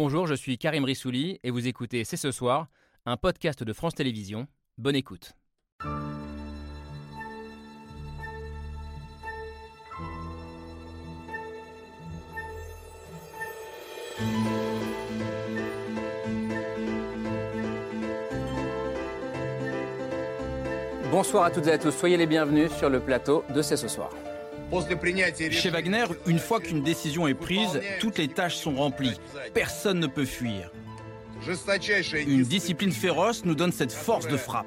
Bonjour, je suis Karim Rissouli et vous écoutez C'est ce soir, un podcast de France Télévisions. Bonne écoute. Bonsoir à toutes et à tous, soyez les bienvenus sur le plateau de C'est ce soir. Chez Wagner, une fois qu'une décision est prise, toutes les tâches sont remplies. Personne ne peut fuir. Une discipline féroce nous donne cette force de frappe.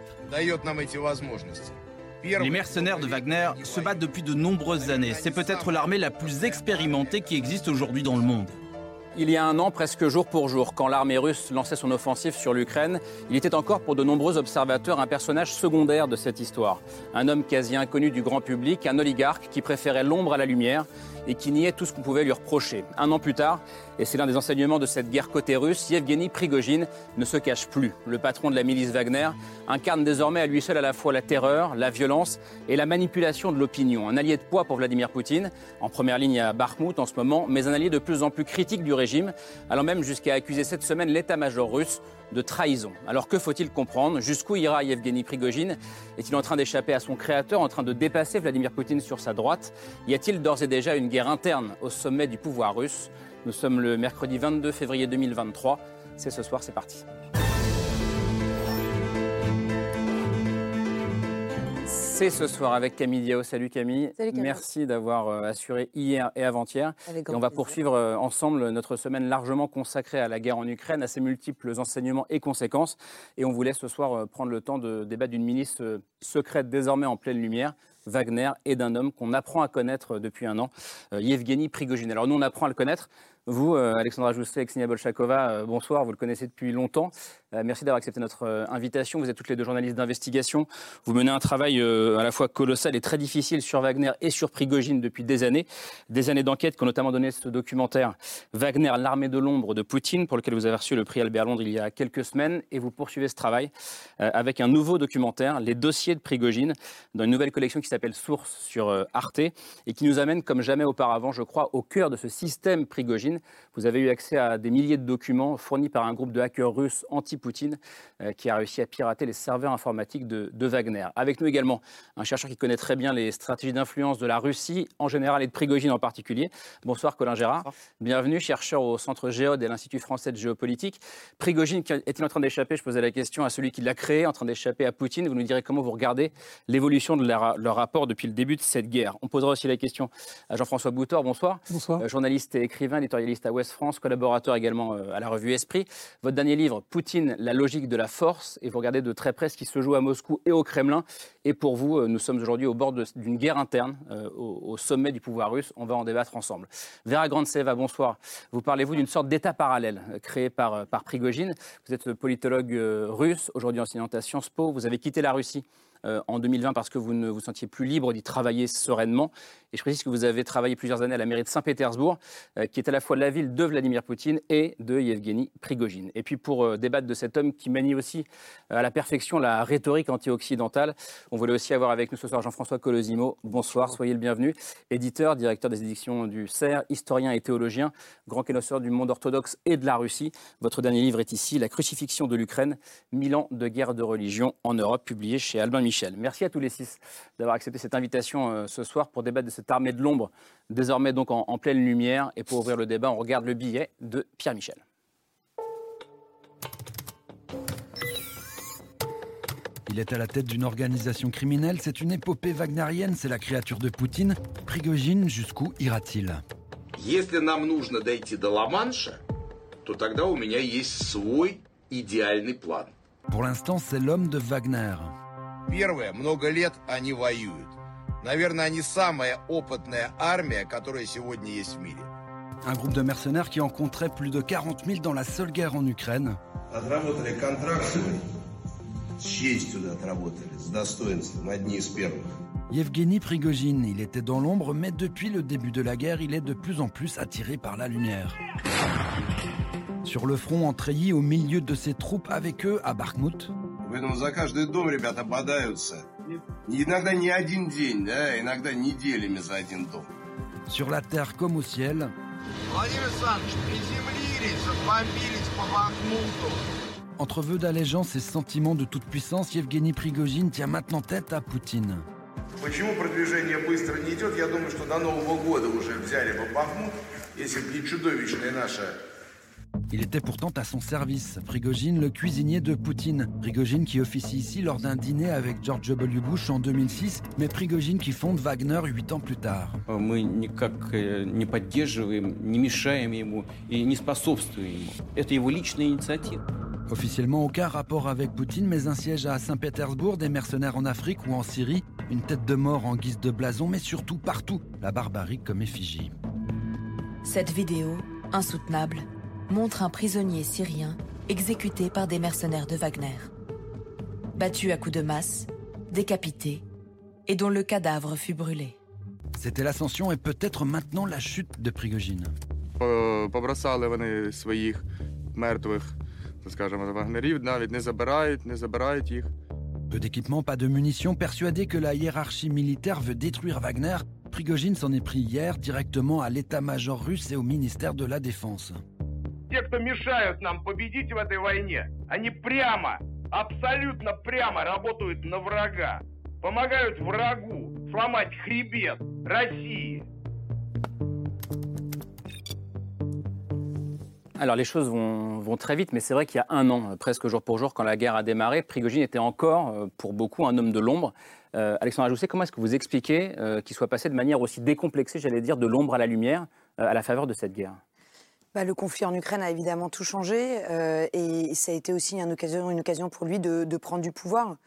Les mercenaires de Wagner se battent depuis de nombreuses années. C'est peut-être l'armée la plus expérimentée qui existe aujourd'hui dans le monde. Il y a un an, presque jour pour jour, quand l'armée russe lançait son offensive sur l'Ukraine, il était encore pour de nombreux observateurs un personnage secondaire de cette histoire. Un homme quasi inconnu du grand public, un oligarque qui préférait l'ombre à la lumière et qui niait tout ce qu'on pouvait lui reprocher. Un an plus tard, et c'est l'un des enseignements de cette guerre côté russe, Yevgeny Prigogine ne se cache plus. Le patron de la milice Wagner incarne désormais à lui seul à la fois la terreur, la violence et la manipulation de l'opinion. Un allié de poids pour Vladimir Poutine, en première ligne à Bakhmut en ce moment, mais un allié de plus en plus critique du régime, allant même jusqu'à accuser cette semaine l'état-major russe de trahison. Alors que faut-il comprendre? Jusqu'où ira Yevgeny Prigogine? Est-il en train d'échapper à son créateur, en train de dépasser Vladimir Poutine sur sa droite? Y a-t-il d'ores et déjà une guerre interne au sommet du pouvoir russe? Nous sommes le mercredi 22 février 2023. C'est ce soir, c'est parti. C'est ce soir avec Camille Diao. Salut Camille. Salut Camille. Merci d'avoir euh, assuré hier et avant-hier. On va poursuivre euh, ensemble notre semaine largement consacrée à la guerre en Ukraine, à ses multiples enseignements et conséquences. Et on voulait ce soir euh, prendre le temps de débattre d'une milice euh, secrète désormais en pleine lumière, Wagner, et d'un homme qu'on apprend à connaître depuis un an, Yevgeny Prigogine. Alors nous, on apprend à le connaître. Vous, euh, Alexandra Jousset et Ksenia Bolchakova, euh, bonsoir, vous le connaissez depuis longtemps. Euh, merci d'avoir accepté notre euh, invitation. Vous êtes toutes les deux journalistes d'investigation. Vous menez un travail euh, à la fois colossal et très difficile sur Wagner et sur Prigogine depuis des années. Des années d'enquête qui ont notamment donné ce documentaire Wagner, l'armée de l'ombre de Poutine, pour lequel vous avez reçu le prix Albert Londres il y a quelques semaines. Et vous poursuivez ce travail avec un nouveau documentaire, Les dossiers de Prigogine, dans une nouvelle collection qui s'appelle Source sur Arte et qui nous amène comme jamais auparavant, je crois, au cœur de ce système Prigogine. Vous avez eu accès à des milliers de documents fournis par un groupe de hackers russes anti-Poutine euh, qui a réussi à pirater les serveurs informatiques de, de Wagner. Avec nous également un chercheur qui connaît très bien les stratégies d'influence de la Russie en général et de Prigogine en particulier. Bonsoir Colin Gérard. Bienvenue, chercheur au Centre Géode et l'Institut français de géopolitique. Prigogine est-il en train d'échapper? Je posais la question à celui qui l'a créé, en train d'échapper à Poutine. Vous nous direz comment vous regardez l'évolution de leur, leur rapport depuis le début de cette guerre. On posera aussi la question à Jean-François Boutor. Bonsoir. Bonsoir. Euh, journaliste et écrivain, éditorialiste à Ouest France, collaborateur également euh, à la revue Esprit. Votre dernier livre, Poutine, la logique de la force, et vous regardez de très près ce qui se joue à Moscou et au Kremlin. Et pour vous, euh, nous sommes aujourd'hui au bord d'une guerre interne euh, au, sommet du pouvoir russe. On va en débattre ensemble. Vera Grandseva, bonsoir. Vous parlez-vous d'une sorte d'État parallèle euh, créé par, par Prigogine. Vous êtes politologue russe, aujourd'hui enseignante à Sciences Po. Vous avez quitté la Russie euh, en 2020 parce que vous ne vous sentiez plus libre d'y travailler sereinement. Et je précise que vous avez travaillé plusieurs années à la mairie de Saint-Pétersbourg, euh, qui est à la fois la ville de Vladimir Poutine et de Yevgeny Prigogine. Et puis pour euh, débattre de cet homme qui manie aussi à la perfection la rhétorique anti-occidentale, on voulait aussi avoir avec nous ce soir Jean-François Colosimo. Bonsoir, soyez le bienvenu. Éditeur, directeur des éditions du CERF, historien et théologien, grand connaisseur du monde orthodoxe et de la Russie. Votre dernier livre est ici, La crucifixion de l'Ukraine, mille ans de guerre de religion en Europe, publié chez Albin Michel. Merci à tous les six d'avoir accepté cette invitation euh, ce soir pour débattre de cette armée de l'ombre, désormais donc en, en pleine lumière. Et pour ouvrir le débat, on regarde le billet de Pierre Michel. Il est à la tête d'une organisation criminelle, c'est une épopée wagnerienne, c'est la créature de Poutine. Prigogine, jusqu'où ira-t-il Если нам нужно дойти до Ла-Манша, то тогда у меня есть свой идеальный план. Pour l'instant, c'est l'homme de Wagner. Первое, много лет они воюют. Наверное, они самая опытная армия, которая сегодня есть в мире. Un groupe de mercenaires qui en compterait plus de 40 000 dans la seule guerre en Ukraine. Отработали контракт свой. С честью да, отработали, с достоинством, одни из первых. Yevgeny Prigogine, il était dans l'ombre, mais depuis le début de la guerre, il est de plus en plus attiré par la lumière. Sur le front, en treillis, au milieu de ses troupes, avec eux, à Bakhmut, Поэтому за каждый дом ребята бодаются. Иногда не один день, да, иногда неделями за один дом. sur la terre comme au ciel, Entre vœux d'allégeance et sentiments de toute puissance, Yevgeny Prigogine tient maintenant tête à Poutine. Почему продвижение быстро не идет? Я думаю, что до Нового года уже взяли бы Бахмут, если бы не чудовищная наша Il était pourtant à son service, Prigogine, le cuisinier de Poutine. Prigogine qui officie ici lors d'un dîner avec George W. Bush en 2006, mais Prigogine qui fonde Wagner huit ans plus tard. Officiellement aucun rapport avec Poutine, mais un siège à Saint-Pétersbourg, des mercenaires en Afrique ou en Syrie, une tête de mort en guise de blason, mais surtout partout, la barbarie comme effigie. Cette vidéo, insoutenable montre un prisonnier syrien exécuté par des mercenaires de Wagner. Battu à coups de masse, décapité, et dont le cadavre fut brûlé. C'était l'ascension et peut-être maintenant la chute de Prigogine. Peu d'équipement, pas de munitions, persuadé que la hiérarchie militaire veut détruire Wagner, Prigogine s'en est pris hier directement à l'état-major russe et au ministère de la Défense. те, кто мешают нам победить в этой войне, они прямо, абсолютно прямо работают на врага. Помогают врагу сломать хребет России. Alors les choses vont, vont très vite, mais c'est vrai qu'il y a un an, presque jour pour jour, quand la guerre a démarré, Prigogine était encore, euh, pour beaucoup, un homme de l'ombre. Euh, Alexandre Ajousset, comment est-ce que vous expliquez euh, qu'il soit passé de manière aussi décomplexée, j'allais dire, de l'ombre à la lumière, euh, à la faveur de cette guerre Bah, le conflit en Ukraine a évidemment tout changé euh, et ça a été aussi une occasion, une occasion pour lui de, de prendre du pouvoir.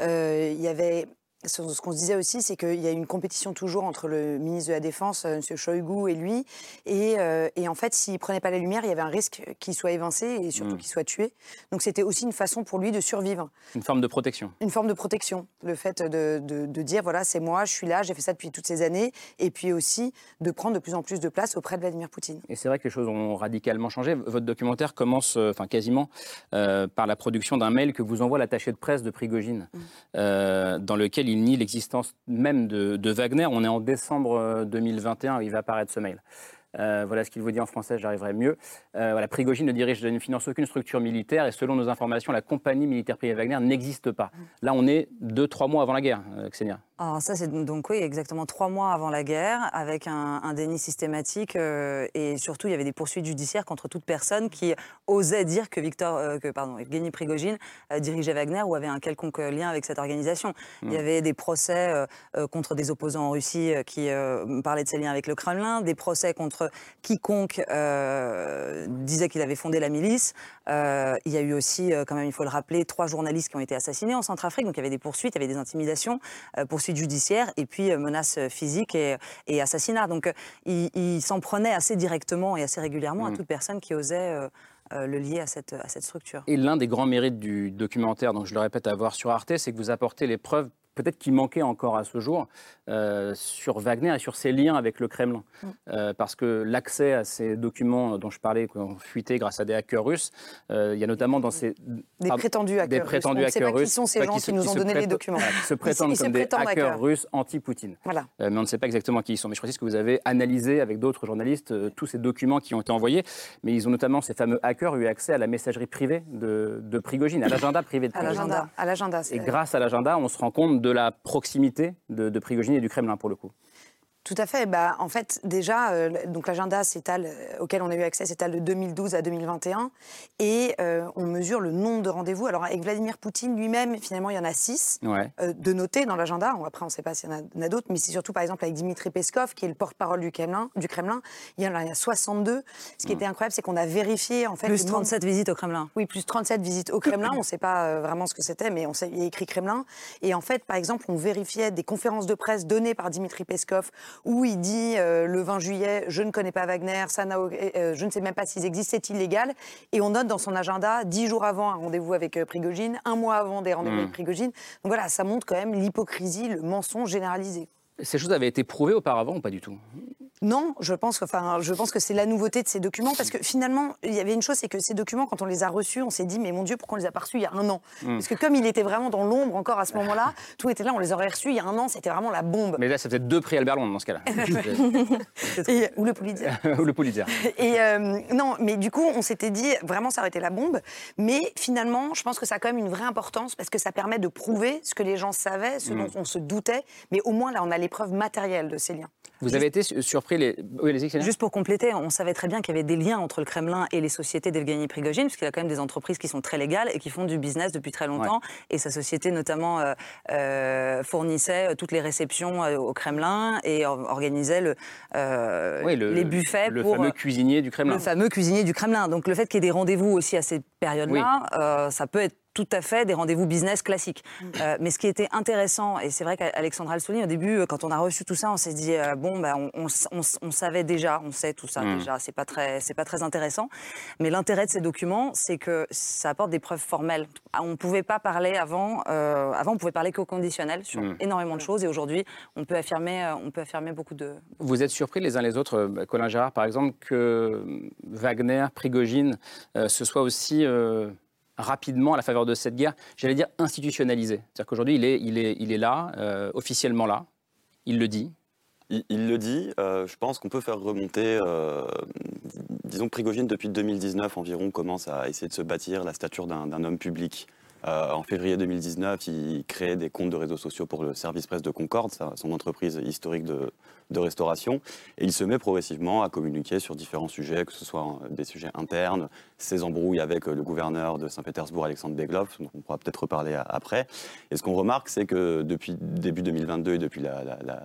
Euh, il y avait ce qu'on se disait aussi, c'est qu'il y a une compétition toujours entre le ministre de la Défense, euh, M. Shoigu, et lui. Et, euh, et en fait, s'il prenait pas la lumière, il y avait un risque qu'il soit évincé et surtout mm. qu'il soit tué. Donc c'était aussi une façon pour lui de survivre. Une forme de protection. Une forme de protection. Le fait de, de, de dire, voilà, c'est moi, je suis là, j'ai fait ça depuis toutes ces années. Et puis aussi de prendre de plus en plus de place auprès de Vladimir Poutine. Et c'est vrai que les choses ont radicalement changé. Votre documentaire commence, euh, enfin quasiment, euh, par la production d'un mail que vous envoie l'attaché de presse de Prigogine, mm. euh, dans lequel il il nie l'existence même de, Wagner. On est en décembre 2021, euh, il va apparaître ce mail. Euh, voilà ce qu'il vous dit en français, j'arriverai mieux. Euh, ne dirige ne finance aucune structure militaire et selon nos informations, la compagnie militaire privée Wagner n'existe pas. Là, on est deux, trois mois avant la guerre, euh, Xenia. Alors ça, c'est donc oui, exactement trois mois avant la guerre, avec un, un déni systématique euh, et surtout, il y avait des poursuites judiciaires contre toute personne qui osait dire que Victor, euh, que pardon, Evgeny Prigogine euh, dirigeait Wagner ou avait un quelconque lien avec cette organisation. Mmh. Il y avait des procès contre des opposants en Russie qui parlaient de ses liens avec le Kremlin, des procès contre quiconque disait qu'il avait fondé la milice. il y a eu aussi, quand même, il faut le rappeler, trois journalistes qui ont été assassinés en Centrafrique. Donc il y avait des poursuites, il y avait des intimidations. Pour judiciaire et puis euh, menaces physiques et, et assassinats. Donc euh, il, il s'en prenait assez directement et assez régulièrement à mm. toute personne qui osait euh, le lier à cette, à cette structure. Et l'un des grands mérites du documentaire, donc je le répète à voir sur Arte, c'est que vous apportez les preuves peut-être qui manquait encore à ce jour euh, sur Wagner et sur ses liens avec le Kremlin. Mm. Euh, parce que l'accès à ces documents dont je parlais, qui ont fuité grâce à des hackers russes, euh, il y a notamment dans ces... Des prétendus hackers des prétendus russes. Hackers pas russes. Qui sont ces gens qui, nous ont donné les documents Qui se prétendent ils, comme des hackers, hackers, russes anti-Poutine. Voilà. mais on ne sait pas exactement qui ils sont. Mais je précise que vous avez analysé avec d'autres journalistes tous ces documents qui ont été envoyés. Mais ils ont notamment, ces fameux hackers, eu accès à la messagerie privée de, de Prigogine, à l'agenda privé de Prigogine. À l'agenda. Et grâce à l'agenda, on se rend compte de la proximité de, de Prigogine et du Kremlin pour le coup. Tout à fait. Bah, en fait, déjà, euh, donc l'agenda s'étale, euh, auquel on a eu accès s'étale de 2012 à 2021, et euh, on mesure le nombre de rendez-vous. Alors avec Vladimir Poutine lui-même, finalement, il y en a six ouais. euh, de noter dans l'agenda. Après, on ne sait pas s'il y en a, a d'autres, mais c'est surtout, par exemple, avec Dimitri Peskov, qui est le porte-parole du Kremlin, du Kremlin. Il y en a, il y a 62. Ce qui ouais. était incroyable, c'est qu'on a vérifié en fait plus 37 nombre... visites au Kremlin. Oui, plus 37 visites au Kremlin. on ne sait pas euh, vraiment ce que c'était, mais on sait, il y a écrit Kremlin. Et en fait, par exemple, on vérifiait des conférences de presse données par Dimitri Peskov où il dit euh, le 20 juillet, je ne connais pas Wagner, ça euh, je ne sais même pas s'ils existent, c'est illégal. Et on note dans son agenda, dix jours avant un rendez-vous avec euh, Prigogine, un mois avant des rendez-vous mmh. avec Prigogine. Donc voilà, ça montre quand même l'hypocrisie, le mensonge généralisé. Ces choses avaient été prouvées auparavant ou pas du tout? Non, je pense, enfin, je pense que c'est la nouveauté de ces documents parce que finalement, il y avait une chose, c'est que ces documents, quand on les a reçus, on s'est dit, mais mon Dieu, pourquoi on les a pas reçus il y a un an hmm. Parce que comme il était vraiment dans l'ombre encore à ce moment-là, tout était là, on les aurait reçus il y a un an, c'était vraiment la bombe. Mais là, c'est peut-être deux prix Albert Londres dans ce cas-là. ou le Pulitzer. ou le Pulitzer. Et euh, non, mais du coup, on s'était dit, vraiment, ça aurait été la bombe. Mais finalement, je pense que ça a quand même une vraie importance parce que ça permet de prouver ce que les gens savaient, ce hmm. dont on se doutait, mais au moins là, on a l'épreuve matérielle de ces liens. Vous avez été surpris les... Juste pour compléter, on savait très bien qu'il y avait des liens entre le Kremlin et les sociétés d'Evgeny Prigogine, puisqu'il y a quand même des entreprises qui sont très légales et qui font du business depuis très longtemps. Et sa société, notamment, euh, euh, fournissait euh, toutes les réceptions au Kremlin et organisait le, les buffets le pour... fameux cuisinier du Kremlin. Le fameux cuisinier du Kremlin. Donc le fait qu'il y ait des rendez-vous aussi à ces périodes-là, ça peut être tout à fait des rendez-vous business classiques. Mm. Euh, mais ce qui était intéressant, et c'est vrai qu'Alexandra le souligne, au début, euh, quand on a reçu tout ça, on s'est dit, euh, bon, ben, on, savait déjà, on sait tout ça mm. déjà, c'est pas, très, pas très intéressant. Mais l'intérêt de ces documents, c'est que ça apporte des preuves formelles. Ah, on ne pouvait pas parler avant, avant on pouvait parler qu'au conditionnel sur mm. énormément de choses, et aujourd'hui, on, peut affirmer, on peut affirmer beaucoup de... Vous êtes surpris les uns les autres, Colin Gérard, par exemple, que Wagner, Prigogine, se soient aussi rapidement à la faveur de cette guerre, j'allais dire institutionnalisé. C'est-à-dire qu'aujourd'hui, il est, il, est, il est là, euh, officiellement là, il le dit. Il, le dit, euh, je pense qu'on peut faire remonter, euh, disons Prigogine, depuis 2019 environ, commence à essayer de se bâtir la stature d'un homme public. en février 2019, il crée des comptes de réseaux sociaux pour le service presse de Concorde, son entreprise historique de, de restauration. Et il se met progressivement à communiquer sur différents sujets, que ce soit des sujets internes, ses embrouilles avec le gouverneur de Saint-Pétersbourg, Alexandre Beglov, dont on pourra peut-être reparler après. Et ce qu'on remarque, c'est que depuis début 2022 et depuis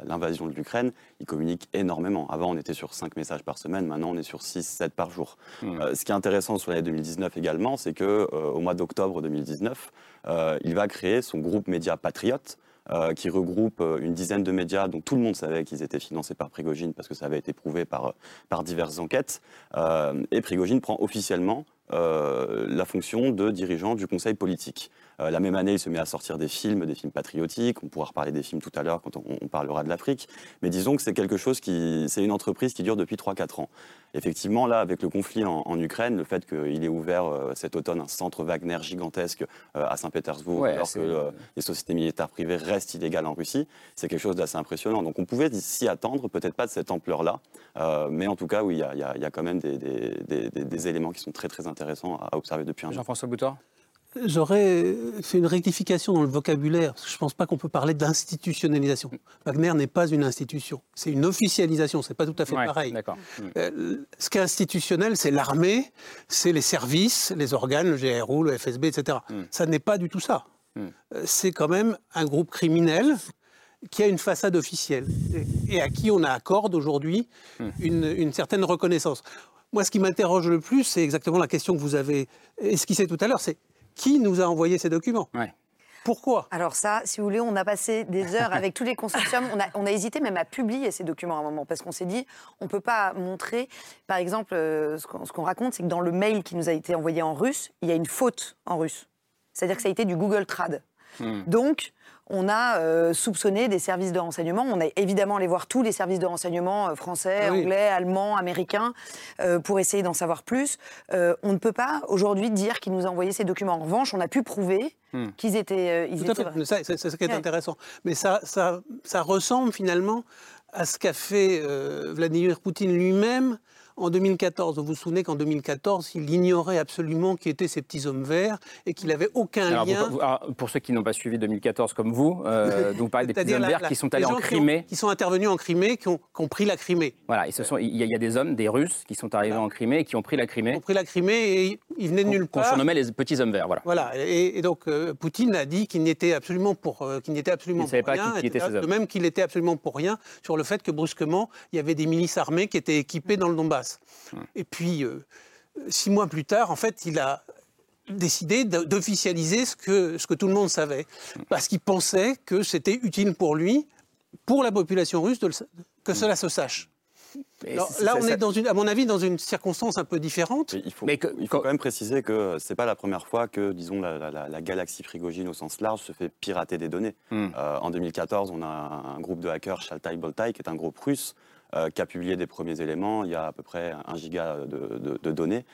l'invasion de l'Ukraine, il communique énormément. Avant, on était sur 5 messages par semaine, maintenant on est sur 6, 7 par jour. Mmh. Euh, ce qui est intéressant sur l'année 2019 également, c'est qu'au euh, mois d'octobre 2019, euh, il va créer son groupe média Patriote, euh, qui regroupe euh, une dizaine de médias dont tout le monde savait qu'ils étaient financés par Prigogine parce que ça avait été prouvé par, par diverses enquêtes. Euh, et Prigogine prend officiellement la fonction de dirigeant du conseil politique. Euh, la même année, il se met à sortir des films, des films patriotiques. On pourra reparler des films tout à l'heure quand on, parlera de l'Afrique. Mais disons que c'est quelque chose qui, c'est une entreprise qui dure depuis 3-4 ans. Effectivement, là, avec le conflit en, Ukraine, le fait qu'il ait ouvert euh, cet automne un centre Wagner gigantesque euh, à Saint-Pétersbourg, alors que les sociétés militaires privées restent illégales en Russie, c'est quelque chose d'assez impressionnant. Donc on pouvait s'y attendre, peut-être pas de cette ampleur-là, mais en tout cas, oui, il y, a quand même des, des, éléments qui sont très très intéressants à observer depuis un an. Jean-François Boutor? J'aurais fait une rectification dans le vocabulaire, parce que je ne pense pas qu'on peut parler d'institutionnalisation. Wagner n'est pas une institution, c'est une officialisation, c'est pas tout à fait pareil. Euh, ce qui est institutionnel, c'est l'armée, c'est les services, les organes, le GRU, le FSB, etc. Hmm. Ça n'est pas du tout ça. Hmm. Euh, c'est quand même un groupe criminel qui a une façade officielle et à qui on accorde aujourd'hui une, une certaine reconnaissance. Moi, ce qui m'interroge le plus, c'est exactement la question que vous avez esquissée tout à l'heure, c'est qui nous a envoyé ces documents Pourquoi Alors ça, si vous voulez, on a passé des heures avec tous les consortiums. On a, hésité même à publier ces documents à un moment parce qu'on s'est dit, on ne peut pas montrer. Par exemple, euh, ce qu'on raconte, c'est que dans le mail qui nous a été envoyé en russe, il y a une faute en russe. C'est-à-dire que ça a été du Google Trad. Hmm. Donc, on a euh, soupçonné des services de renseignement. On a évidemment allé voir tous les services de renseignement euh, français, anglais, allemands, américains euh, pour essayer d'en savoir plus. on ne peut pas aujourd'hui dire qu'il nous a envoyé ces documents. En revanche, on a pu prouver hmm. qu'ils étaient, ils Tout à fait. C'est ce qui est intéressant. Mais ça, ça, ça ressemble finalement à ce qu'a fait Vladimir Poutine lui-même en 2014. Vous vous souvenez qu'en 2014, il ignorait absolument qui étaient ces petits hommes verts et qu'il n'avait aucun lien. Pour, ceux qui n'ont pas suivi 2014 comme vous, euh, vous parlez des petits hommes verts qui sont allés en Crimée. Qui, sont intervenus en Crimée, qui ont, pris la Crimée. Voilà, il y, a des hommes, des Russes, qui sont arrivés en Crimée et qui ont pris la Crimée. Ils ont pris la Crimée et ils venaient de nulle part. Qu'on surnommait les petits hommes verts, voilà. Voilà, et, donc euh, Poutine a dit qu'il n'était absolument pour, euh, qu'il n'était absolument pour pas rien. Qui, qui de même qu'il était absolument pour rien sur le fait que brusquement il y avait des milices armées qui étaient équipées dans le Donbass. Hum puis, euh, six mois plus tard, en fait, il a décidé d'officialiser ce que, ce que tout le monde savait, parce qu'il pensait que c'était utile pour lui, pour la population russe, que cela se sache. là, on est, dans une, à mon avis, dans une circonstance un peu différente. il faut, Mais il faut quand même préciser que c'est pas la première fois que, disons, la, galaxie frigogine au sens large se fait pirater des données. Hmm. Euh, en 2014, on a un, groupe de hackers, Shaltai Boltai, qui est un groupe russe, qui a publié des premiers éléments. Il y a à peu près un giga de, données.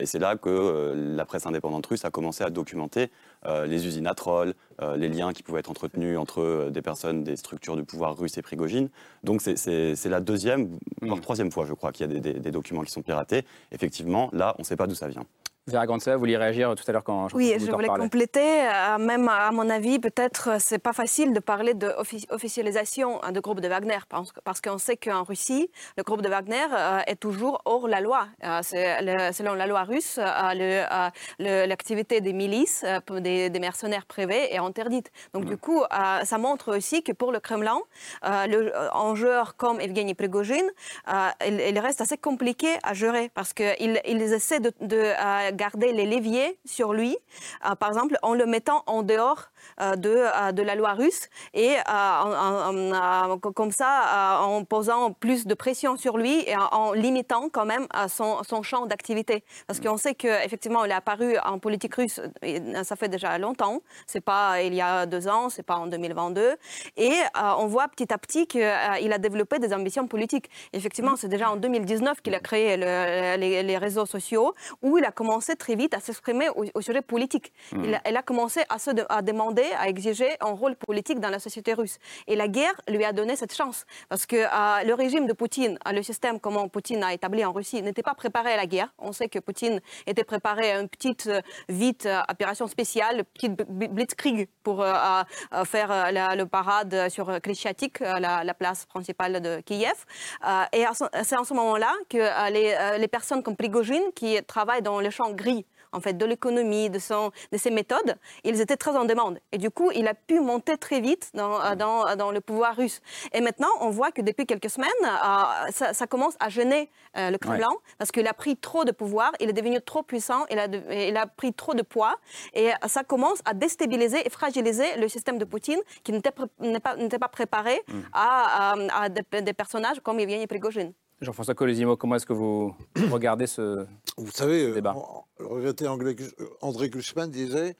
et c'est là que la presse indépendante russe a commencé à documenter les usines à trolls, les liens qui pouvaient être entretenus entre des personnes, des structures du pouvoir russe et Prigogine. Donc c'est la deuxième, voire mmh. troisième fois, je crois, qu'il y a des, des documents qui sont piratés. Effectivement, là, on ne sait pas d'où ça vient. Vera Gantza, vous vouliez réagir tout à l'heure quand je Oui, je voulais compléter. Euh, même à mon avis, peut-être euh, c'est pas facile de parler d'officialisation de groupe de Wagner parce qu'on sait qu'en Russie, le groupe de Wagner euh, est toujours hors la loi. selon la loi russe, l'activité des milices, des, mercenaires privés est interdite. Donc du coup, ça montre aussi que pour le Kremlin, le, un joueur comme Evgeny Prigogine, il, reste assez compliqué à gérer parce qu'ils essaient de, de garder les leviers sur lui, euh, par exemple en le mettant en dehors euh, de, euh, de, la loi russe et comme ça en posant plus de pression sur lui et en, limitant quand même son, son champ d'activité. Parce qu'on sait qu'effectivement, il est apparu en politique russe, ça fait déjà longtemps, c'est pas il y a deux ans, c'est pas en 2022, et on voit petit à petit qu'il a développé des ambitions politiques. Effectivement, c'est déjà en 2019 qu'il a créé les, les réseaux sociaux où il a commencé très vite à s'exprimer au, sujet politique. Hmm. elle a commencé à, se à demander, à exiger un rôle politique dans la société russe. Et la guerre lui a donné cette chance. Parce que euh, le régime de Poutine, euh, le système comment Poutine a établi en Russie, n'était pas préparé à la guerre. On sait que Poutine était préparé à une petite, euh, vite opération spéciale, petite blitzkrieg pour faire le parade sur Krishchatik, la, place principale de Kiev. et c'est en ce moment-là que les, les personnes comme Prigogine, qui travaillent dans le champ gris en fait, de l'économie, de, son, de ses méthodes, ils étaient très en demande. Et du coup, il a pu monter très vite dans, euh, dans, euh, dans le pouvoir russe. Et maintenant, on voit que depuis quelques semaines, euh, ça, commence à gêner le Kremlin parce qu'il a pris trop de pouvoir, il est devenu trop puissant, il a, il a pris trop de poids. Et ça commence à déstabiliser et fragiliser le système de Poutine qui n'était pas, pas, préparé mm. à, à, des, personnages comme Evgeny Prigogine. Jean-François Colosimo, comment est-ce que vous regardez ce, vous savez, débat Le regretté André Glucksmann disait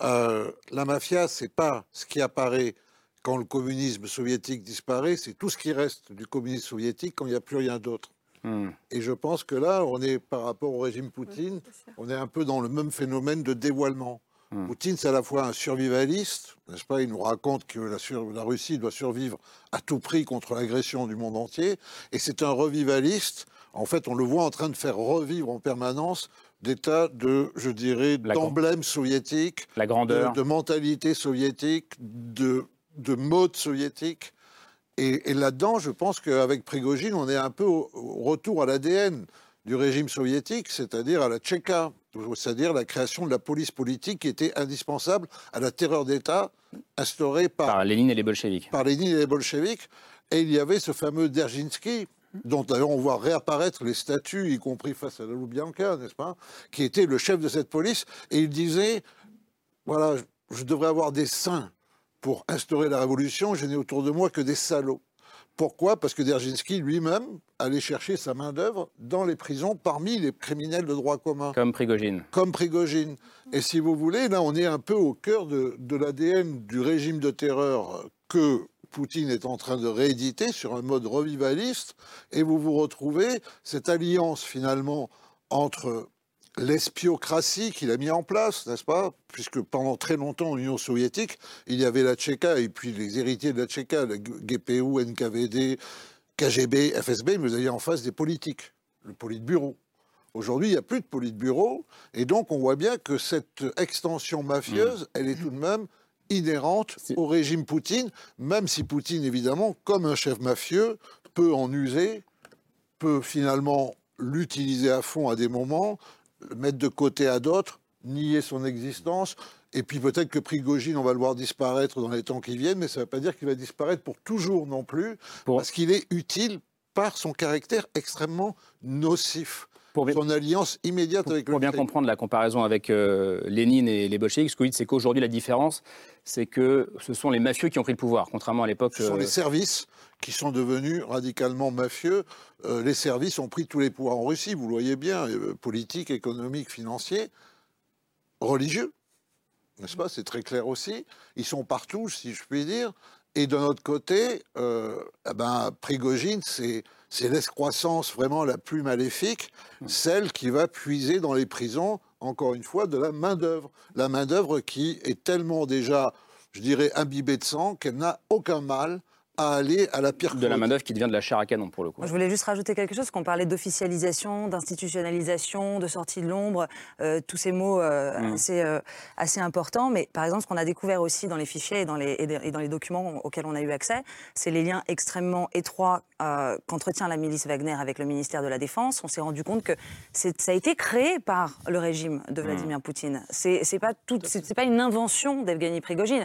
euh, la mafia, c'est pas ce qui apparaît quand le communisme soviétique disparaît, c'est tout ce qui reste du communisme soviétique quand il n'y a plus rien d'autre. Hmm. Et je pense que là, on est par rapport au régime Poutine, on est un peu dans le même phénomène de dévoilement. Hmm. Poutine, c'est à la fois un survivaliste, n'est-ce pas? Il nous raconte que la, Russie doit survivre à tout prix contre l'agression du monde entier, et c'est un revivaliste. En fait, on le voit en train de faire revivre en permanence des tas de, je dirais, d'emblèmes soviétiques, la grandeur, de, mentalité soviétique, de, de mode soviétique. Et, là-dedans, je pense qu'avec Prigogine, on est un peu au retour à l'ADN du régime soviétique, c'est-à-dire à la Tchéka, c'est-à-dire la création de la police politique qui était indispensable à la terreur d'État instaurée par, par Lénine et les bolcheviks. Par Lénine et les bolcheviks. Et il y avait ce fameux Dzerzhinsky, dont d'ailleurs on voit réapparaître les statuts, y compris face à la Loubianka, n'est-ce pas, qui était le chef de cette police, et il disait, voilà, je devrais avoir des saints pour instaurer la révolution, je n'ai autour de moi que des salauds. Pourquoi? Parce que Dzerzhinsky lui-même allait chercher sa main-d'œuvre dans les prisons parmi les criminels de droit commun. Comme Prigogine. Comme Prigogine. Et si vous voulez, là, on est un peu au cœur de, de l'ADN du régime de terreur que Poutine est en train de rééditer sur un mode revivaliste. Et vous vous retrouvez cette alliance finalement entre l'espiocratie qu'il a mis en place, n'est-ce pas? Puisque pendant très longtemps, l'Union soviétique, il y avait la Tchéka et puis les héritiers de la Tchéka, la GPU, NKVD, KGB, FSB, mais vous aviez en face des politiques, le politburo. Aujourd'hui, il n'y a plus de politburo, et donc on voit bien que cette extension mafieuse, elle est tout de même inhérente au régime Poutine, même si Poutine, évidemment, comme un chef mafieux, peut en user, peut finalement l'utiliser à fond à des moments, mettre de côté à d'autres, nier son existence. Et puis peut-être que Prigogine, on va le voir disparaître dans les temps qui viennent, mais ça ne veut pas dire qu'il va disparaître pour toujours non plus, parce qu'il est utile par son caractère extrêmement nocif. Pour son alliance immédiate avec le Pour bien comprendre la comparaison avec euh, Lénine et les bolcheviks, ce que vous dites, c'est qu'aujourd'hui, la différence, c'est que ce sont les mafieux qui ont pris le pouvoir, contrairement à l'époque. Ce sont euh, les services qui sont devenus radicalement mafieux. Euh, les services ont pris tous les pouvoirs en Russie, vous le voyez bien, politique, économique, financier, religieux. N'est-ce pas? C'est très clair aussi. Ils sont partout, si je puis dire. Et de notre côté, eh ben, Prigogine, c'est c'est l'escroissance vraiment la plus maléfique, celle qui va puiser dans les prisons, encore une fois, de la main-d'œuvre. La main-d'œuvre qui est tellement déjà, je dirais, imbibée de sang qu'elle n'a aucun mal à aller à la pire De la main-d'œuvre qui devient de la chair à canon, pour le coup. je voulais juste rajouter quelque chose, qu'on parlait d'officialisation, d'institutionnalisation, de sortie de l'ombre, euh, tous ces mots euh, mm. assez, euh, assez importants. Mais par exemple, ce qu'on a découvert aussi dans les fichiers et dans les, et dans les documents auxquels on a eu accès, c'est les liens extrêmement étroits qu'entretient la milice Wagner avec le ministère de la Défense. On s'est rendu compte que ça a été créé par le régime de Vladimir mm. Poutine. C'est pas, c'est pas une invention d'Evgeny Prigogine.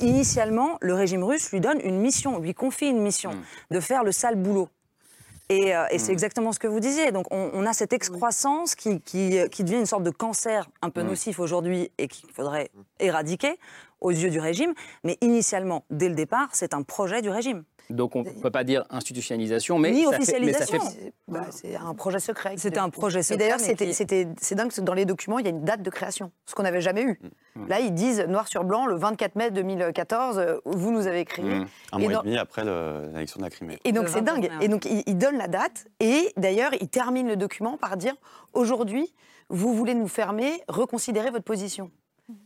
Initialement, le régime russe lui donne une mission, lui confie une mission mm. de faire le sale boulot. Et, euh, c'est mm. exactement ce que vous disiez. Donc on, a cette excroissance qui, qui, qui, devient une sorte de cancer un peu mm. nocif aujourd'hui et qu'il faudrait éradiquer aux yeux du régime. Mais initialement, dès le départ, c'est un projet du régime. Donc on ne peut pas dire institutionnalisation, mais ni officialisation. Bah, c'est un projet secret. C'était un projet secret. Et d'ailleurs, c'est dingue que dans les documents, il y a une date de création, ce qu'on n'avait jamais eu. Mm. Là, ils disent noir sur blanc, le 24 mai 2014, euh, vous nous avez créé. Mm. Un mois et, demi après l'élection de la Crimée. Et donc c'est dingue. Et donc ils il donnent la date, et d'ailleurs, ils terminent le document par dire aujourd'hui, vous voulez nous fermer, reconsidérez votre position.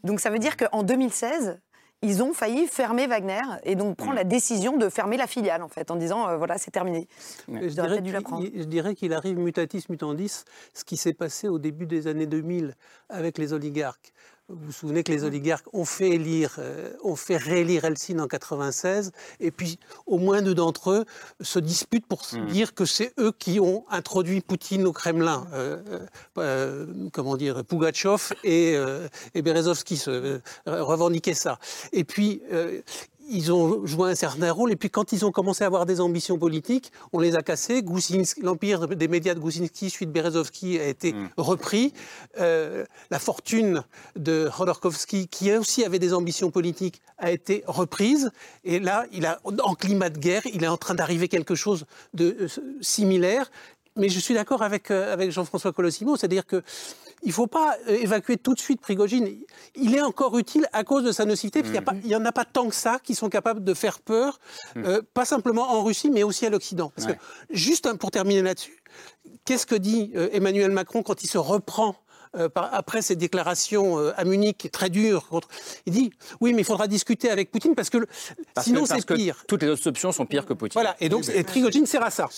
Donc ça veut dire qu'en 2016, ils ont failli fermer Wagner et donc prendre la décision de fermer la filiale en fait en disant euh, voilà c'est terminé. Je dirais, qu'il arrive mutatis mutandis ce qui s'est passé au début des années 2000 avec les oligarques. Vous vous souvenez que les oligarques ont fait élire, euh, ont fait réélire Helsinki en 96, et puis au moins deux d'entre eux se disputent pour mmh. dire que c'est eux qui ont introduit Poutine au Kremlin. Euh, euh, comment dire, Pugachev et, et Berezovsky se revendiquaient ça. Et puis ils ont joué un certain rôle. Et puis, quand ils ont commencé à avoir des ambitions politiques, on les a cassés. L'empire des médias de Goussinski, suite Berezovski, a été hmm. repris. Euh, la fortune de Khodorkovsky, qui aussi avait des ambitions politiques, a été reprise. Et là, il a, en climat de guerre, il est en train d'arriver quelque chose de euh, similaire. Mais je suis d'accord avec, euh, avec Jean-François Colossimo, c'est-à-dire que il ne faut pas euh, évacuer tout de suite Prigogine. Il est encore utile à cause de sa nocivité, parce qu'il n'y en a pas tant que ça qui sont capables de faire peur, mm. euh, pas simplement en Russie, mais aussi à l'Occident. Parce que, juste pour terminer là-dessus, qu'est-ce que dit euh, Emmanuel Macron quand il se reprend euh, après ces déclarations euh, à Munich très dures. Contre... Il dit oui, mais il faudra discuter avec Poutine parce que sinon c'est pire. toutes les autres options sont pires que Poutine. Voilà, et donc Prigogine sert à ça.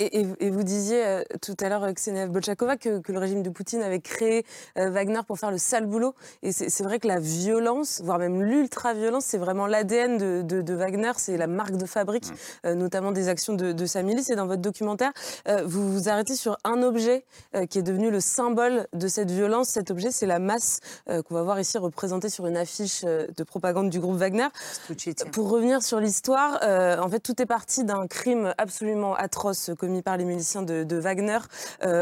Et, vous disiez euh, tout à l'heure, Ksenia Bolchakova, que, que, le régime de Poutine avait créé Wagner pour faire le sale boulot. Et c'est vrai que la violence, voire même l'ultra-violence, c'est vraiment l'ADN de, de, Wagner, c'est la marque de fabrique, mm. notamment des actions de, de, sa milice. Et dans votre documentaire, vous vous arrêtez sur un objet qui est devenu le symbole de cette violence, cet objet, c'est la masse euh, qu'on va voir ici représentée sur une affiche euh, de propagande du groupe Wagner. Pour revenir sur l'histoire, euh, en fait, tout est parti d'un crime absolument atroce commis par les miliciens de, Wagner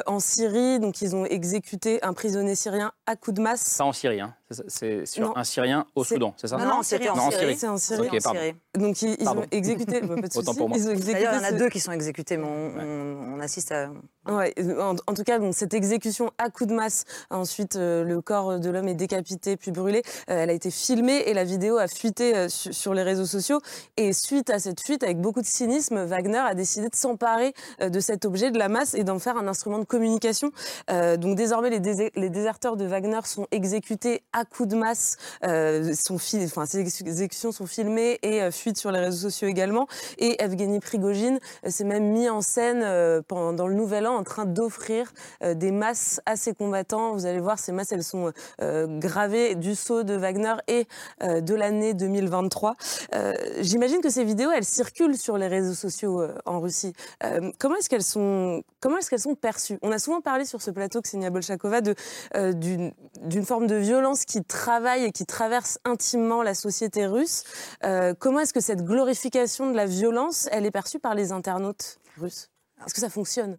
en Syrie. Donc, ils ont exécuté un prisonnier syrien à coups de masse. Pas en Syrie, hein. C'est sur un Syrien au Soudan, c'est ça Non, non, c'était en, Syrie. C'est en Syrie. Donc ils, ont exécuté. Autant pour moi. D'ailleurs, il y en a deux qui sont exécutés, mais on, assiste à. Ouais, en, tout cas, donc, cette exécution à coups de masse, ensuite euh, le corps de l'homme est décapité puis brûlé. Euh, elle a été filmée et la vidéo a fuité euh, sur les réseaux sociaux. Et suite à cette fuite, avec beaucoup de cynisme, Wagner a décidé de s'emparer de cet objet, de la masse, et d'en faire un instrument de communication. donc désormais, les, les déserteurs de Wagner sont exécutés à coups de masse. sont enfin, ces exécutions sont filmées et fuites sur les réseaux sociaux également. Et Evgeny Prigogine s'est même mis en scène pendant le Nouvel An en train d'offrir euh, des masses à ses combattants. Vous allez voir, ces masses, elles sont euh, gravées du saut de Wagner et euh, de l'année 2023. J'imagine que ces vidéos, elles circulent sur les réseaux sociaux en Russie. comment est-ce qu'elles sont, comment est-ce qu'elles sont perçues? On a souvent parlé sur ce plateau, Ksenia Bolchakova, d'une forme de violence qui travaille et qui traverse intimement la société russe. comment est-ce que cette glorification de la violence, elle est perçue par les internautes russes? Est-ce que ça fonctionne?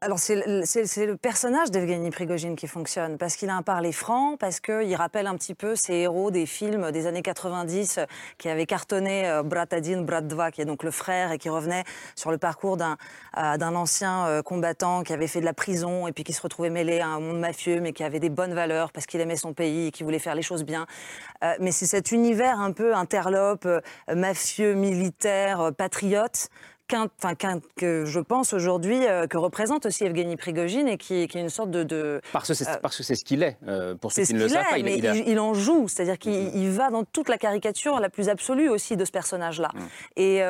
Alors c'est le personnage d'Evgeny Prigogine qui fonctionne, parce qu'il a un parler franc, parce qu'il rappelle un petit peu ces héros des films des années 90 qui avaient cartonné euh, Brat qui est donc le frère, et qui revenait sur le parcours d'un euh, ancien euh, combattant qui avait fait de la prison et puis qui se retrouvait mêlé à un monde mafieux, mais qui avait des bonnes valeurs parce qu'il aimait son pays et qui voulait faire les choses bien. mais c'est cet univers un peu interlope, mafieux, militaire, patriote, que je pense aujourd'hui que représente aussi Evgeny Prigogine et qui, est une sorte de... Parce que c'est ce qu'il est, pour ceux qui ne le savent pas. Il, il, en joue, c'est-à-dire qu'il mm-hmm. va dans toute la caricature la plus absolue aussi de ce personnage-là. Mm. Et,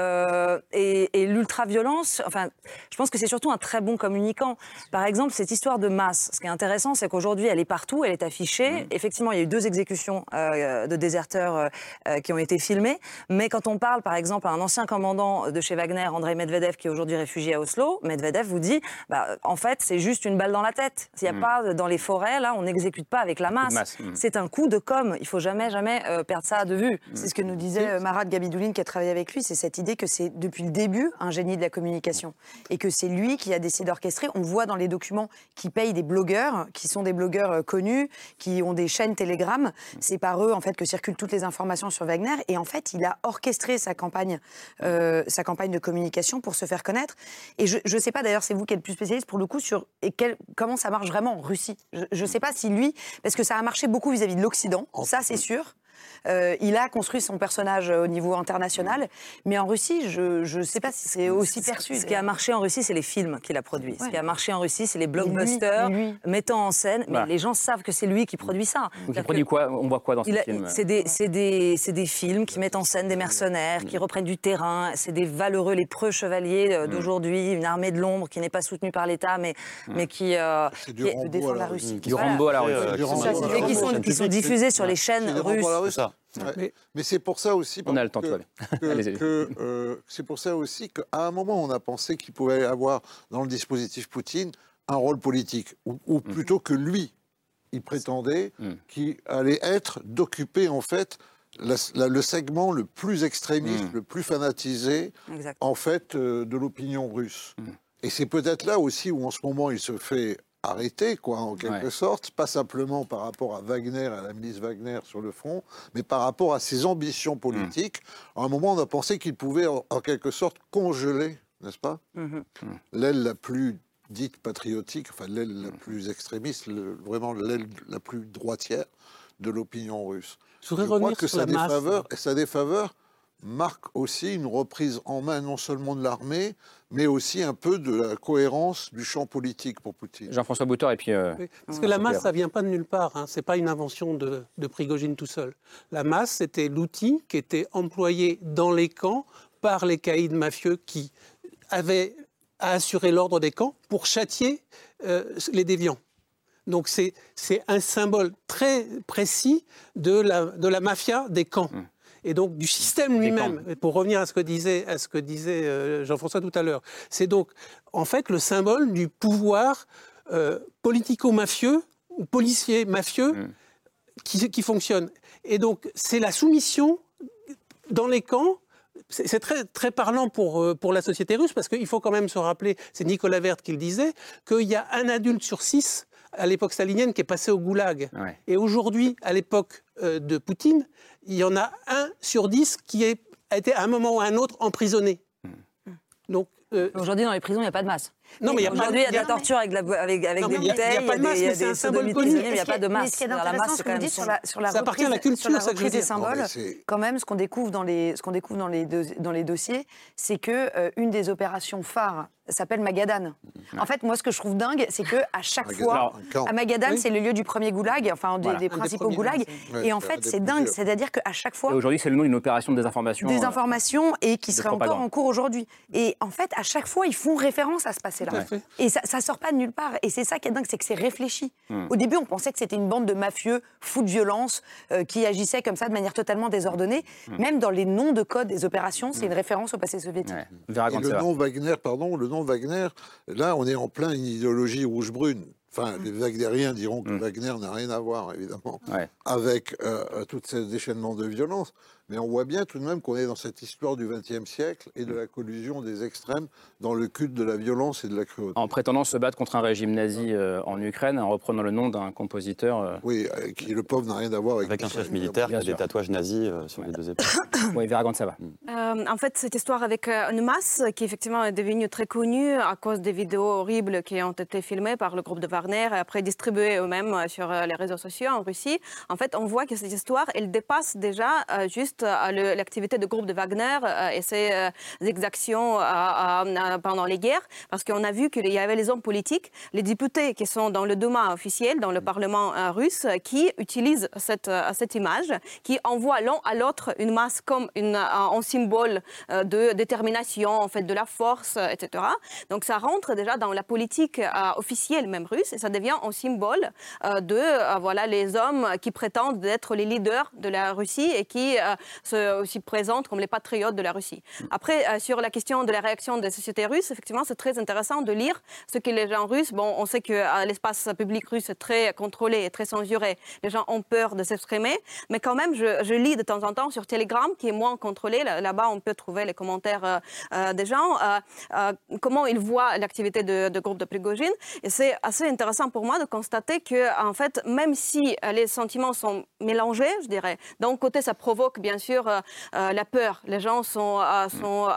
et, et l'ultra-violence, enfin, je pense que c'est surtout un très bon communicant. Par exemple, cette histoire de masse, ce qui est intéressant, c'est qu'aujourd'hui, elle est partout, elle est affichée. Mm. Effectivement, il y a eu deux exécutions de déserteurs qui ont été filmées, mais quand on parle, par exemple, à un ancien commandant de chez Wagner, Andrei Medvedev, qui est aujourd'hui réfugié à Oslo, Medvedev vous dit, bah, en fait, c'est juste une balle dans la tête. S'il n'y a mm. pas dans les forêts, là, on n'exécute pas avec la masse. Mm. C'est un coup de com. Il faut jamais, jamais euh, perdre ça de vue. Mm. C'est ce que nous disait euh, Marat Gabidouline, qui a travaillé avec lui. C'est cette idée que c'est depuis le début un génie de la communication et que c'est lui qui a décidé d'orchestrer. On voit dans les documents qui payent des blogueurs, qui sont des blogueurs euh, connus, qui ont des chaînes Telegram. C'est par eux, en fait, que circulent toutes les informations sur Wagner. Et en fait, il a orchestré sa campagne, sa campagne de communication pour se faire connaître. Et je ne sais pas d'ailleurs, c'est vous qui êtes plus spécialiste pour le coup sur et quel, comment ça marche vraiment en Russie? Je ne sais pas si lui, parce que ça a marché beaucoup vis-à-vis de l'Occident, ça c'est sûr. Euh, il a construit son personnage au niveau international, mais en Russie, je ne sais pas si c'est aussi perçu. Ce qui a marché en Russie, c'est les films qu'il a produits. Ce qui a marché en Russie, c'est les blockbusters mettant en scène. Mais les gens savent que c'est lui qui produit ça. il produit quoi? On voit quoi dans ces films C'est des, des, des, films qui mettent en scène des mercenaires, qui reprennent du terrain. C'est des valeureux, les preux chevaliers euh, mm. d'aujourd'hui, une armée de l'ombre qui n'est pas soutenue par l'État, mais, mm. mais qui, euh, défend la Russie. Du Rambo à la Russie. Et qui sont, qui sont diffusés sur les chaînes russes. Mais, c'est pour ça aussi. On a le temps, que, que, euh, c'est pour ça aussi qu'à un moment, on a pensé qu'il pouvait avoir dans le dispositif Poutine un rôle politique, ou, mm. plutôt que lui, il prétendait mm. qu'il allait être d'occuper en fait le segment le plus extrémiste, mm. le plus fanatisé, en fait, euh, de l'opinion russe. Et c'est peut-être là aussi où en ce moment il se fait arrêté, quoi, en quelque sorte, pas simplement par rapport à Wagner, à la milice Wagner sur le front, mais par rapport à ses ambitions politiques. À un moment, on a pensé qu'il pouvait, en, quelque sorte, congeler, n'est-ce pas? Mm-hmm. L'aile la plus dite patriotique, enfin l'aile la plus extrémiste, vraiment l'aile la plus droitière de l'opinion russe. Je, crois que sa défaveur, et sa défaveur marque aussi une reprise en main non seulement de l'armée, mais aussi un peu de la cohérence du champ politique pour Poutine. Jean-François Boutor et puis... Euh, parce que la masse, ça vient pas de nulle part. Hein. Ce n'est pas une invention de, de Prigogine tout seul. La masse, c'était l'outil qui était employé dans les camps par les caïds mafieux qui avaient à assurer l'ordre des camps pour châtier euh, les déviants. Donc c'est un symbole très précis de la, de la mafia des camps. Hum et donc du système lui-même. Pour revenir à ce que disait, à ce que disait euh, Jean-François tout à l'heure, c'est donc en fait le symbole du pouvoir euh, politico-mafieux ou policier mafieux mm. qui, qui, fonctionne. Et donc c'est la soumission dans les camps. C'est très, très parlant pour, euh, pour la société russe parce qu'il faut quand même se rappeler, c'est Nicolas Vert qui le disait, qu'il y a un adulte sur six à l'époque stalinienne qui est passé au goulag. Et aujourd'hui, à l'époque de Poutine, il y en a un sur dix qui a été à un moment ou à un autre emprisonné. Hmm. Donc, euh, Aujourd'hui, dans les prisons, il n'y a pas de masse. Non, mais Aujourd'hui, il y a de la torture avec, la, avec, avec des bouteilles, il y a, des, y a des symbole connu. Il n'y a pas de masse. Mais ce qui est intéressant, ce qu'on dit sur la, sur la ça appartient à la culture, ça que des symboles, quand même, ce qu'on découvre dans les, ce qu'on découvre dans les, dans les dossiers, c'est que euh, une des opérations phares s'appelle Magadan. En fait, moi, ce que je trouve dingue, c'est que à chaque fois, à Magadan, c'est le lieu du premier goulag, enfin des, principaux goulags. Et en fait, c'est dingue, c'est-à-dire qu'à chaque fois. Aujourd'hui, c'est le nom d'une opération de désinformation. Désinformation et qui serait encore en cours aujourd'hui. Et en fait, à chaque fois, ils font référence à ce passé-là. Et ça, ça sort pas de nulle part. Et c'est ça qui est dingue, c'est que c'est réfléchi. Hmm. Au début, on pensait que c'était une bande de mafieux, fous de violence, euh, qui agissaient comme ça de manière totalement désordonnée. Hmm. Même dans les noms de code des opérations, c'est une référence au passé soviétique. Et le nom Wagner, pardon, le nom Wagner, là, on est en plein une idéologie rouge-brune. Enfin, les Wagneriens diront que Wagner n'a rien à voir, évidemment, avec euh, tout ces déchaînements de violence. Mais on voit bien tout de même qu'on est dans cette histoire du XXe siècle et de la collusion des extrêmes dans le culte de la violence et de la cruauté. En prétendant se battre contre un régime nazi euh, en Ukraine, en reprenant le nom d'un compositeur. Euh, oui, euh, qui le pauvre n'a rien à voir avec. Avec un chef militaire qui a des tatouages nazis sur les deux épaules. oui, Veragant, ça va. en fait, cette histoire avec une masse qui effectivement est devenue très connue à cause des vidéos horribles qui ont été filmées par le groupe de Wagner et après distribuées eux-mêmes sur les réseaux sociaux en Russie. En fait, on voit que cette histoire, elle dépasse déjà juste juste l'activité du groupe de Wagner et ses exactions pendant les guerres, parce qu'on a vu qu'il y avait les hommes politiques, les députés qui sont dans le Duma officiel, dans le Parlement russe, qui utilisent cette, image, qui envoient l'un à l'autre une masse comme un symbole de détermination, en fait, de la force, etc. Donc ça rentre déjà dans la politique officielle même russe et ça devient un symbole de voilà les hommes qui prétendent être les leaders de la Russie et qui se aussi présentent comme les patriotes de la Russie. Après, sur la question de la réaction des sociétés russes, effectivement, c'est très intéressant de lire ce que les gens russes. Bon, on sait que l'espace public russe est très contrôlé et très censuré. Les gens ont peur de s'exprimer, mais quand même, je, lis de temps en temps sur Telegram, qui est moins contrôlé. Là-bas, on peut trouver les commentaires des gens, comment ils voient l'activité de, de, groupe de Prigogine. Et c'est assez intéressant pour moi de constater que, en fait, même si les sentiments sont mélangés, je dirais, d'un côté, ça provoque bien sûr la peur. Les gens sont, sont,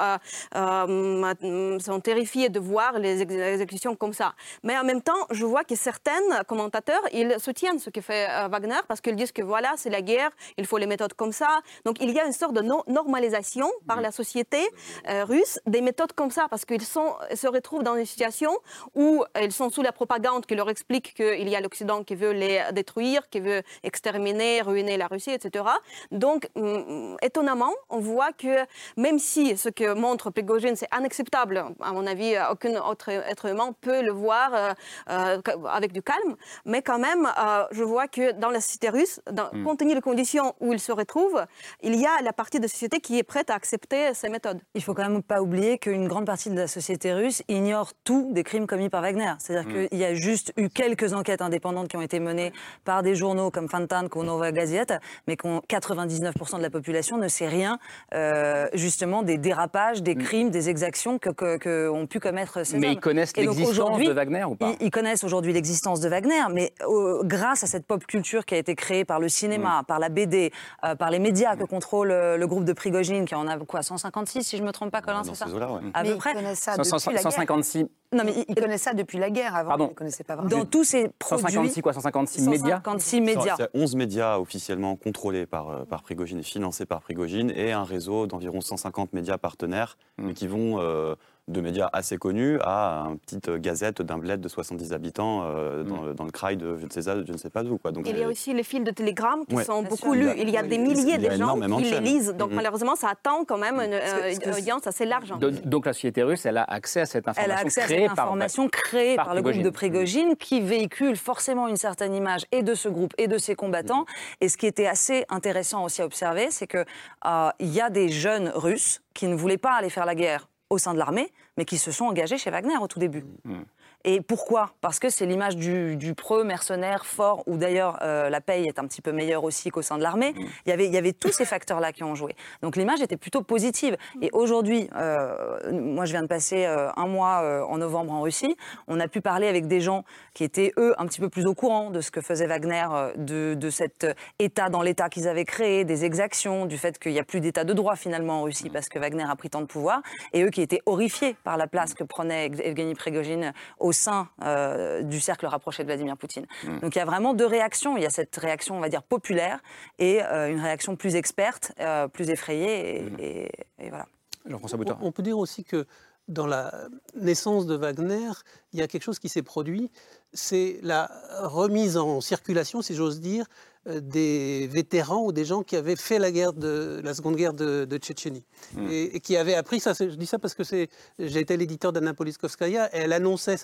sont terrifiés de voir les exécutions comme ça. Mais en même temps, je vois que certains commentateurs, ils soutiennent ce que fait Wagner parce qu'ils disent que voilà, c'est la guerre, il faut les méthodes comme ça. Donc il y a une sorte de normalisation par la société russe des méthodes comme ça parce qu'ils se retrouvent dans une situation où ils sont sous la propagande qui leur explique qu'il y a l'Occident qui veut les détruire, qui veut exterminer, ruiner la Russie, etc. Donc, mm, étonnamment, on voit que même si ce que montre Prigogine, c'est inacceptable, à mon avis, aucun autre être humain peut le voir euh, euh, avec du calme, mais quand même, euh, je vois que dans la société russe, dans, mm. compte tenu des conditions où il se retrouve, il y a la partie de la société qui est prête à accepter ces méthodes. Il faut quand même pas oublier qu'une grande partie de la société russe ignore tout des crimes commis par Wagner. C'est-à-dire mm. qu'il y a juste eu quelques enquêtes indépendantes qui ont été menées par des journaux comme Fantank ou Nova Gazette, mais 99% de la population ne sait rien, euh, justement, des dérapages, des mm. crimes, des exactions que, que, pu commettre ces Mais ils connaissent l'existence de Wagner ou pas ils, connaissent aujourd'hui l'existence de Wagner, mais euh, grâce à cette pop culture qui a été créée par le cinéma, mm. par la BD, euh, par les médias que contrôle le groupe de Prigogine, qui en a quoi 156 si je me trompe pas, Colin, c'est ça À peu près. 156 non, mais ils connaissent ça depuis la guerre. Avant, Pardon. ils ne connaissaient pas vraiment. Dans tous ces produits... 156 quoi 156 médias 156 médias. Il y a 11 médias officiellement contrôlés par, euh, par Prigogine et financés par Prigogine et un réseau d'environ 150 médias partenaires mmh. qui vont euh, de médias assez connus à une petite gazette d'un bled de 70 habitants euh, mm. dans, le crail de je ne sais, je ne sais pas où. Quoi. Donc, il y a aussi les fils de télégramme qui sont beaucoup lus. Il y a des milliers de gens qui les lisent. Donc mm. malheureusement, ça attend quand même une, euh, audience assez large. Donc, la société russe, elle a accès à cette information elle a accès créée, à cette information par, créée par, le groupe de Prigogine qui véhicule forcément une certaine image et de ce groupe et de ses combattants. Et ce qui était assez intéressant aussi à observer, c'est qu'il euh, il y a des jeunes Russes qui ne voulaient pas aller faire la guerre au sein de l'armée, mais qui se sont engagés chez Wagner au tout début. Mmh. Et pourquoi? Parce que c'est l'image du, du, preux mercenaire fort, où d'ailleurs euh, la paye est un petit peu meilleure aussi qu'au sein de l'armée. Mmh. Il, y avait, il y avait tous ces facteurs-là qui ont joué. Donc l'image était plutôt positive. Et aujourd'hui, euh, moi je viens de passer euh, un mois en novembre en Russie, on a pu parler avec des gens qui étaient, eux, un petit peu plus au courant de ce que faisait Wagner, de, de cet État dans l'État qu'ils avaient créé, des exactions, du fait qu'il n'y a plus d'État de droit finalement en Russie mmh. parce que Wagner a pris tant de pouvoir, et eux qui étaient horrifiés par la place que prenait Evgeny Prigogine au au sein euh, du cercle rapproché de Vladimir Poutine. Hmm. Donc il y a vraiment deux réactions. Il y a cette réaction, on va dire, populaire et euh, une réaction plus experte, euh, plus effrayée. Et, hmm. voilà. On, on peut dire aussi que dans la naissance de Wagner, il y a quelque chose qui s'est produit, c'est la remise en circulation, si j'ose dire, euh, des vétérans ou des gens qui avaient fait la guerre de la seconde guerre de, Tchétchénie hmm. et, qui avaient appris ça. Je dis ça parce que c'est j'ai été l'éditeur d'Anna Politkovskaya et elle annonçait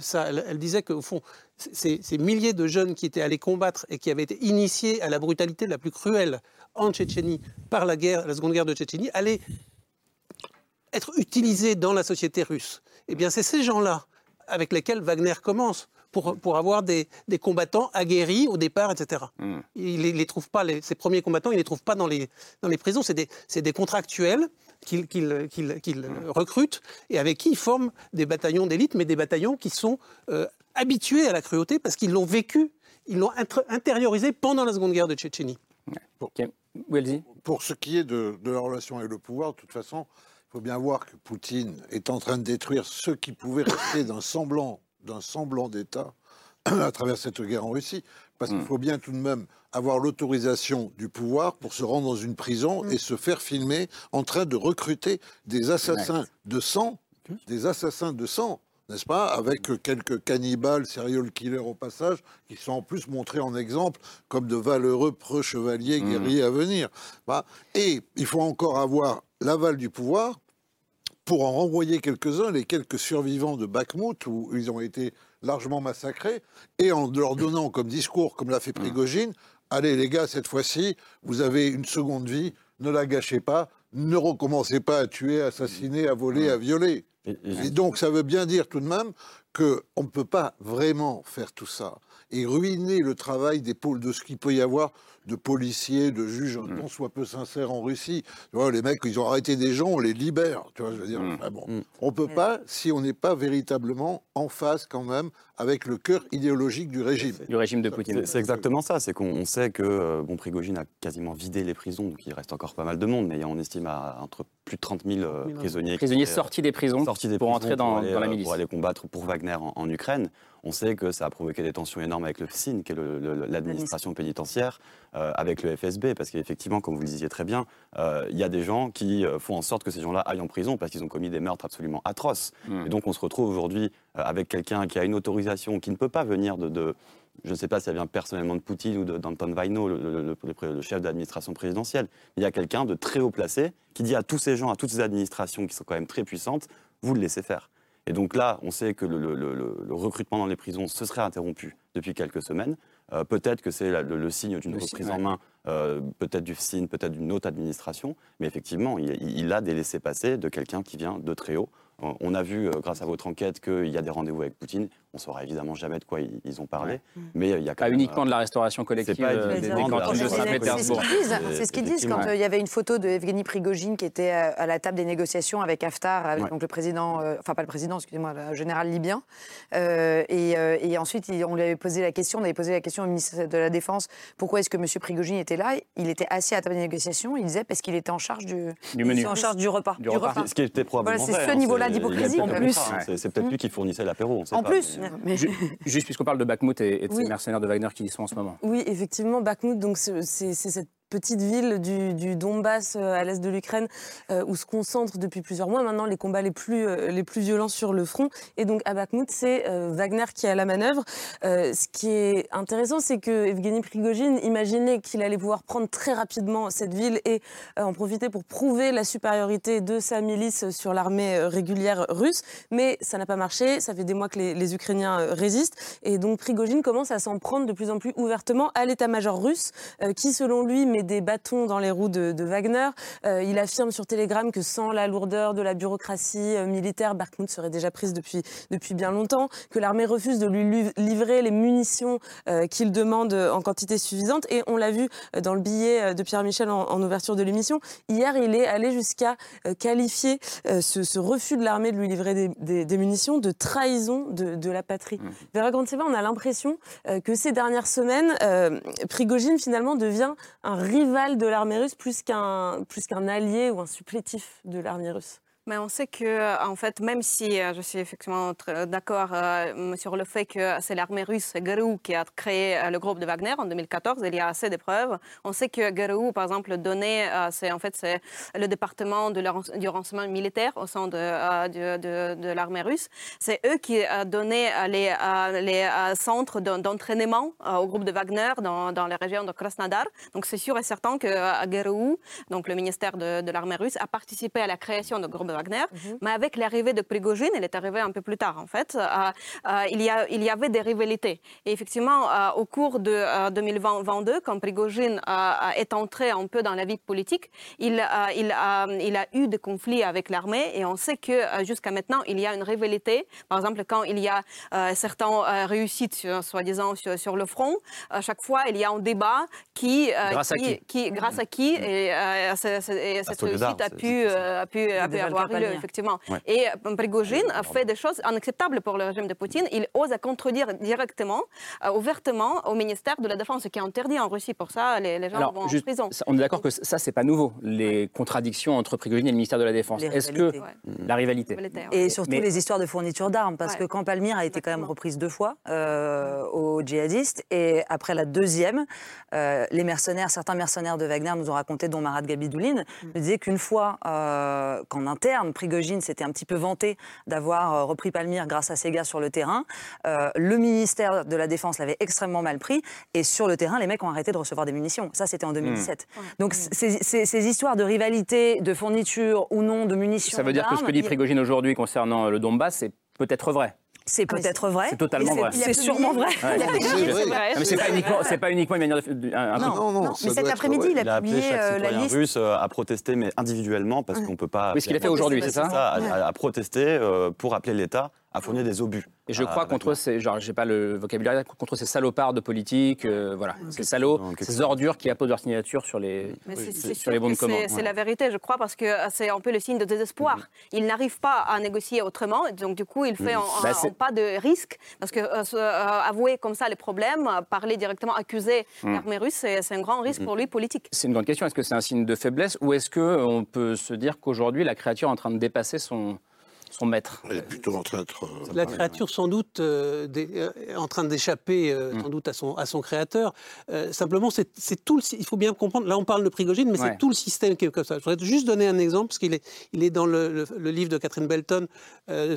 ça. Elle, disait qu'au fond, ces, ces, milliers de jeunes qui étaient allés combattre et qui avaient été initiés à la brutalité la plus cruelle en Tchétchénie par la guerre, la seconde guerre de Tchétchénie, allaient être utilisés dans la société russe. Eh bien, c'est ces gens-là avec lesquels Wagner commence pour, pour avoir des, des, combattants aguerris au départ, etc. Hmm. Il ne les, trouve pas, les, ces premiers combattants, il ne les trouve pas dans les, dans les prisons. C'est des, des, contractuels qu'il hmm. recrute et avec qui il forme des bataillons d'élite, mais des bataillons qui sont euh, habitués à la cruauté parce qu'ils l'ont vécu, ils l'ont intériorisé pendant la Seconde Guerre de Tchétchénie. Pour, pour ce qui est de, de la relation avec le pouvoir, de toute façon, il faut bien voir que Poutine est en train de détruire ceux qui pouvaient rester d'un semblant d'un semblant d'État à travers cette guerre en Russie. Parce qu'il mm. faut bien tout de même avoir l'autorisation du pouvoir pour se rendre dans une prison mm. et se faire filmer en train de recruter des assassins de sang, des assassins de sang, n'est-ce pas, avec quelques cannibales, serial killers au passage, qui sont en plus montrés en exemple comme de valeureux preux-chevaliers mm. guerriers à venir. Et il faut encore avoir l'aval du pouvoir pour en renvoyer quelques-uns, les quelques survivants de Bakhmut, où ils ont été largement massacrés, et en leur donnant comme discours, comme l'a fait. Prigogine, allez les gars, cette fois-ci, vous avez une seconde vie, ne la gâchez pas, ne recommencez pas à tuer, à assassiner, à voler, à violer. Et, donc ça veut bien dire tout de même qu'on ne peut pas vraiment faire tout ça et ruiner le travail des pôles de ce qu'il peut y avoir de policiers, de juges, mmh. soit peu sincères en Russie. Tu vois, les mecs, ils ont arrêté des gens, on les libère. Tu vois, je veux dire, mmh. bon, mmh. on peut pas si on n'est pas véritablement en face quand même avec le cœur idéologique du régime. Du régime de Poutine. C'est exactement ça. C'est qu'on sait que euh, bon, Prigogine a quasiment vidé les prisons, donc il reste encore pas mal de monde, mais on estime à entre plus de 30 000 euh, prisonniers. Prisonniers sortis des prisons sortis des pour entrer dans, la milice. Pour aller combattre pour Wagner en, Ukraine. On sait que ça a provoqué des tensions énormes avec le FSIN, qui est l'administration pénitentiaire, euh, avec le FSB, parce qu'effectivement, comme vous le disiez très bien, il y a des gens qui font en sorte que ces gens-là aillent en prison parce qu'ils ont commis des meurtres absolument atroces. Hmm. Et donc on se retrouve aujourd'hui avec quelqu'un qui a une autorisation qui ne peut pas venir de, je ne sais pas si elle vient personnellement de Poutine ou d'Anton Vaino, le, le, chef d'administration présidentielle. Il y a quelqu'un de très haut placé qui dit à tous ces gens, à toutes ces administrations qui sont quand même très puissantes, vous le laissez faire. Et donc là, on sait que le, recrutement dans les prisons se serait interrompu depuis quelques semaines. Euh, peut-être que c'est le, signe d'une reprise en main, euh, peut-être du signe, peut-être d'une autre administration, mais effectivement, il, il a des laissés-passer de quelqu'un qui vient de très haut. On a vu, euh, grâce à votre enquête, qu'il y a des rendez-vous avec Poutine. On ne saura évidemment jamais de quoi ils, ont parlé. Mais il y a pas uniquement de la restauration collective pas euh, des, de Saint-Pétersbourg. C'est ce qu'ils disent, quand euh, il y avait une photo de Evgeny Prigogine qui était à la table des négociations avec Haftar, avec donc le président, enfin pas le président, excusez-moi, le général libyen. et, ensuite, on lui avait posé la question, on avait posé la question au ministre de la Défense, pourquoi est-ce que M. Prigogine était là? Il était assis à la table des négociations, il disait parce qu'il était en charge du, menu. en charge du repas. Du, repas. Ce qui était probablement C'est ce niveau-là d'hypocrisie. En plus, c'est peut-être lui qui fournissait l'apéro. En plus, juste puisqu'on parle de Bakhmut et, de ces mercenaires de Wagner qui y sont en ce moment. Oui, effectivement, Bakhmut, donc c'est cette petite ville du, Donbass euh, à l'est de l'Ukraine euh, où se concentrent depuis plusieurs mois maintenant les combats les plus, euh, les plus violents sur le front. Et donc à Bakhmut, c'est Wagner qui à la manœuvre. ce qui est intéressant, c'est que Evgeny Prigogine imaginait qu'il allait pouvoir prendre très rapidement cette ville et en profiter pour prouver la supériorité de sa milice sur l'armée régulière russe. Mais ça n'a pas marché. Ça fait des mois que les, Ukrainiens résistent. Et donc Prigogine commence à s'en prendre de plus en plus ouvertement à l'état-major russe qui, selon lui, des bâtons dans les roues de, Wagner. Euh, il affirme sur Telegram que sans la lourdeur de la bureaucratie euh, militaire, Bakhmut serait déjà prise depuis, depuis bien longtemps, que l'armée refuse de lui livrer les munitions euh, qu'il demande en quantité suffisante. Et on l'a vu dans le billet de Pierre Michel en, ouverture de l'émission. Hier, il est allé jusqu'à qualifier ce, refus de l'armée de lui livrer des, munitions de trahison de, la patrie. Mmh. Vera on a l'impression que ces dernières semaines, Prigogine finalement devient un rival de l'armée russe plus qu'un plus qu'un allié ou un supplétif de l'armée russe mais on sait que, en fait, même si euh, je suis effectivement d'accord euh, sur le fait que c'est l'armée russe, GRU, qui a créé euh, le groupe de Wagner en 2014, il y a assez de preuves. On sait que GRU, par exemple, donnait, c'est en fait c'est le département de du renseignement militaire au sein de, de, de, l'armée russe. C'est eux qui donnaient les, les centres d'entraînement au groupe de Wagner dans, les régions de Krasnodar. Donc c'est sûr et certain que GRU, donc le ministère de, l'armée russe, a participé à la création du groupe de Wagner. Mhm. Mais avec l'arrivée de Prigogine, elle est arrivée un peu plus tard en fait, euh, euh, il, y a, il y avait des rivalités. Et effectivement, euh, au cours de 2022, quand Prigogine est entré un peu dans la vie politique, il, il, a, il a eu des conflits avec l'armée et on sait que jusqu'à maintenant, il y a une rivalité. Par exemple, quand il y a certaines réussites, soi-disant, sur, le front, à chaque fois, il y a un débat qui... grâce qui, à qui, Grâce à qui et, cette réussite a pu, a pu, a pu avoir effectivement. Et Prigogine a fait des choses inacceptables pour le régime de Poutine. Il ose contredire directement, ouvertement au ministère de la Défense, qui est interdit en Russie. Pour ça, les, gens vont en prison. On est d'accord que ça, c'est pas nouveau, les contradictions entre Prigogine et le ministère de la Défense. Est-ce que la rivalité. Et surtout les histoires de fourniture d'armes, parce que quand Palmyre a été quand même reprise deux fois euh, aux djihadistes, et après la deuxième, euh, les mercenaires, certains mercenaires de Wagner nous ont raconté, dont Marat Gabidoulin, mm. disaient qu'une fois euh, qu'en interne, Prigogine s'était un petit peu vanté d'avoir repris Palmyre grâce à ses gars sur le terrain, le ministère de la Défense l'avait extrêmement mal pris, et sur le terrain, les mecs ont arrêté de recevoir des munitions. Ça, c'était en 2017. Mm. Donc ces, histoires de rivalité, de fourniture ou non de munitions. Ça veut dire que ce que dit Prigogine aujourd'hui concernant le Donbass, c'est peut-être vrai. C'est ah, peut-être vrai. C'est totalement vrai. C'est sûrement vrai. Mais c'est pas uniquement, c'est pas uniquement une manière de. Un, non, non, Mais cet après-midi, il a publié euh, la liste. russe euh, à protester, mais individuellement, parce qu'on peut pas. Oui, ce qu'il a fait aujourd'hui, c'est ça. À protester euh, pour appeler l'État à fournir des obus. Et je crois contre ces, genre, j'ai pas le vocabulaire, contre ces salopards de politique, euh, voilà, ces salauds, ces ordures qui apposent leur signature sur les, sur les bons de commande. C'est la vérité, je crois, parce que c'est un peu le signe de désespoir. Mm-hmm. Il n'arrive pas à négocier autrement, donc du coup, il fait mm-hmm. un, bah, pas de risque, parce que euh, euh, avouer comme ça les problèmes, parler directement, accuser mm. l'armée russe, c'est un grand risque mm-hmm. pour lui politique. C'est une grande question. Est-ce que c'est un signe de faiblesse, ou est-ce qu'on peut se dire qu'aujourd'hui, la créature est en train de dépasser son son maître. Elle est plutôt en train d'être. Euh, la créature, sans doute, euh, euh, en train d'échapper, sans mm. doute, à son, à son créateur. simplement, c'est tout le, Il faut bien comprendre. Là, on parle de Prigogine, mais c'est tout le système qui est comme ça. Je voudrais juste donner un exemple, parce qu'il est, il est dans le, livre de Catherine Belton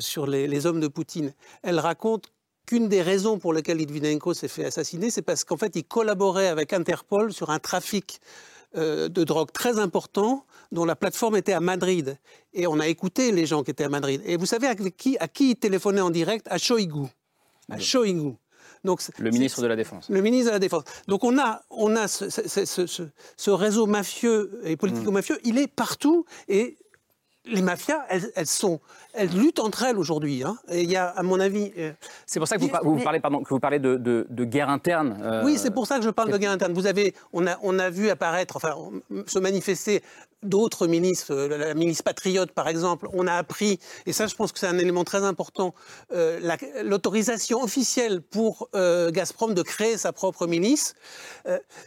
sur les, les hommes de Poutine. Elle raconte qu'une des raisons pour lesquelles Litvinenko s'est fait assassiner, c'est parce qu'en fait, il collaborait avec Interpol sur un trafic de drogue très important dont la plateforme était à Madrid. Et on a écouté les gens qui étaient à Madrid. Et vous savez à qui, à qui il téléphonait en direct? À Shoigu. À Shoigu. Donc, le ministre de la Défense. Le ministre de la Défense. Donc on a, on a ce, ce réseau mafieux et politico-mafieux, il est partout et les mafias, elles, sont, elles luttent entre elles aujourd'hui. Hein. Et il y a, à mon avis. Euh, c'est pour ça que vous, parlez, pardon, que vous parlez de, guerre interne. Euh, oui, c'est pour ça que je parle de guerre interne. Vous avez, on a, on a vu apparaître, enfin, se manifester d'autres milices, euh, la milice patriote par exemple, on a appris, et ça je pense que c'est un élément très important, euh, l'autorisation officielle pour euh, Gazprom de créer sa propre milice.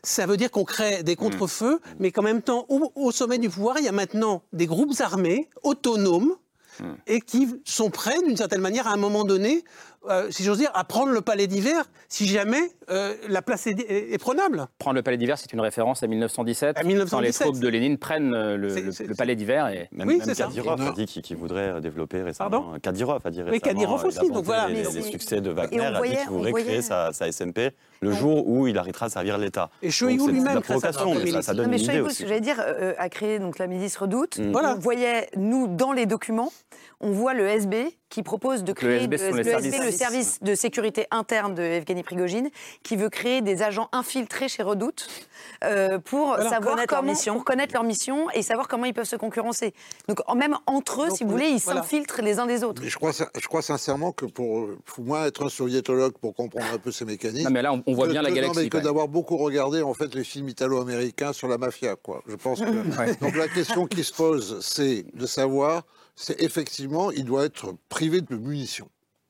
ça veut dire qu'on crée des contre-feux, mmh. mais qu'en même temps, au, sommet du pouvoir, il y a maintenant des groupes armés autonomes mmh. et qui sont prêts, d'une certaine manière, à un moment donné, euh, si j'ose dire, à prendre le palais d'hiver si jamais euh, la place est, prenable. Prendre le palais d'hiver, c'est une référence à 1917, à 1917. quand les troupes de Lénine prennent euh, le, palais d'hiver. Et... Même, oui, même Kadyrov a dit qu'il voudrait développer récemment. Pardon Kadyrov a dit récemment. Oui, Kadyrov aussi. Donc voilà. Les, les, succès de Wagner a dit qu'il voudrait créer sa, SMP le jour où il arrêtera de servir l'État. Et Shoigu lui-même ça, ça donne mais une idée aussi. j'allais dire, a créé donc la milice Redoute. Mm. Voilà. On voyait, nous, dans les documents, on voit le SB qui propose de créer le, le, service de sécurité interne de Evgeny Prigogine, qui veut créer des agents infiltrés chez Redoute euh, pour savoir connaître comment, leur mission. pour connaître leur mission et savoir comment ils peuvent se concurrencer. Donc même entre eux, si vous voulez, ils s'infiltrent les uns des autres. je crois, je crois sincèrement que pour, moi être un soviétologue pour comprendre un peu ces mécanismes. mais là, on, voit bien la galaxie. mais que d'avoir beaucoup regardé en fait les films italo-américains sur la mafia, quoi. Je pense que. Donc la question qui se pose, c'est de savoir c'est effectivement, il doit être privé de munitions.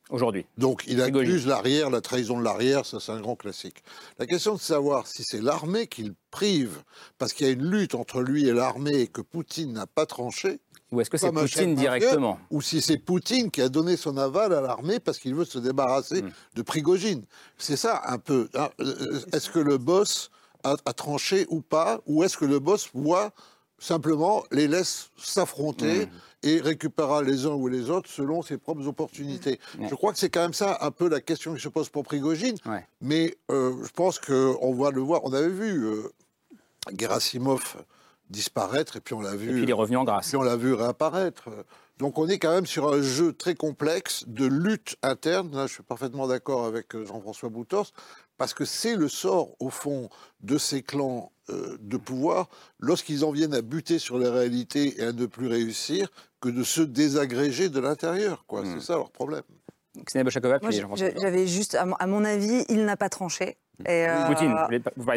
Aujourd'hui. Donc il accuse l'arrière, la trahison de l'arrière, ça c'est un grand classique. La question de savoir si c'est l'armée qu'il prive, parce qu'il y a une lutte entre lui et l'armée et que Poutine n'a pas tranché, ou est-ce que c'est Poutine directement Ou si c'est Poutine qui a donné son aval à l'armée parce qu'il veut se débarrasser hmm. de Prigogine. C'est ça un peu. Hein. Euh, est-ce que le boss a, a tranché ou pas Ou est-ce que le boss voit simplement les laisse s'affronter mmh. et récupérera les uns ou les autres selon ses propres opportunités. Mmh. Je crois que c'est quand même ça un peu la question qui se pose pour Prigogine, mais euh, je pense qu'on va le voir. On avait vu euh, Gerasimov disparaître et puis on l'a vu. Et puis il est revenu en grâce. Puis on l'a vu réapparaître. Donc on est quand même sur un jeu très complexe de lutte interne. Là, je suis parfaitement d'accord avec euh, Jean-François Boutors, parce que c'est le sort, au fond, de ces clans euh, de pouvoir, lorsqu'ils en viennent à buter sur les réalités et à ne plus réussir, que de se désagréger de l'intérieur. quoi. C'est hmm. ça leur problème. J'avais juste, à mon avis, il n'a pas tranché. Et, euh, Poutine,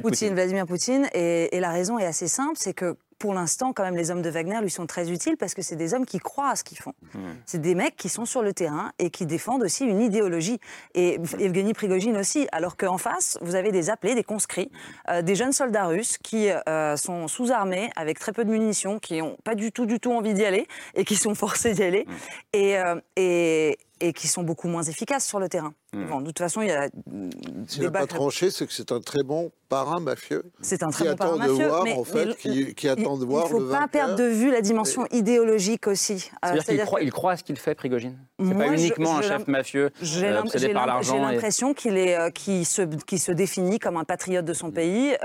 Poutine, Vladimir Poutine. Et, et, la raison est assez simple, c'est que pour l'instant, quand même, les hommes de Wagner lui sont très utiles parce que c'est des hommes qui croient à ce qu'ils font. Hmm. C'est des mecs qui sont sur le terrain et qui défendent aussi une idéologie. Et Evgeny Prigogine aussi. Alors qu'en face, vous avez des appelés, des conscrits, euh, des jeunes soldats russes qui euh, sont sous-armés, avec très peu de munitions, qui n'ont pas du tout, du tout envie d'y aller et qui sont forcés d'y aller. Hmm. Et, et, et qui sont beaucoup moins efficaces sur le terrain. Hmm. Bon, de toute façon, il y a. Ce n'est pas tranché, c'est que c'est un très bon parrain mafieux. C'est un très bon parrain mafieux. Voir, mais, en fait, qui, attend de voir. Il ne faut pas perdre de vue la dimension idéologique aussi. Euh, c'est-à-dire qu'il croit, il croit à ce qu'il fait, Prigogine C'est pas uniquement un chef mafieux euh, obsédé par l'argent. J'ai l'impression qu'il est, euh, qui se, qui se définit comme un patriote de son hmm. pays.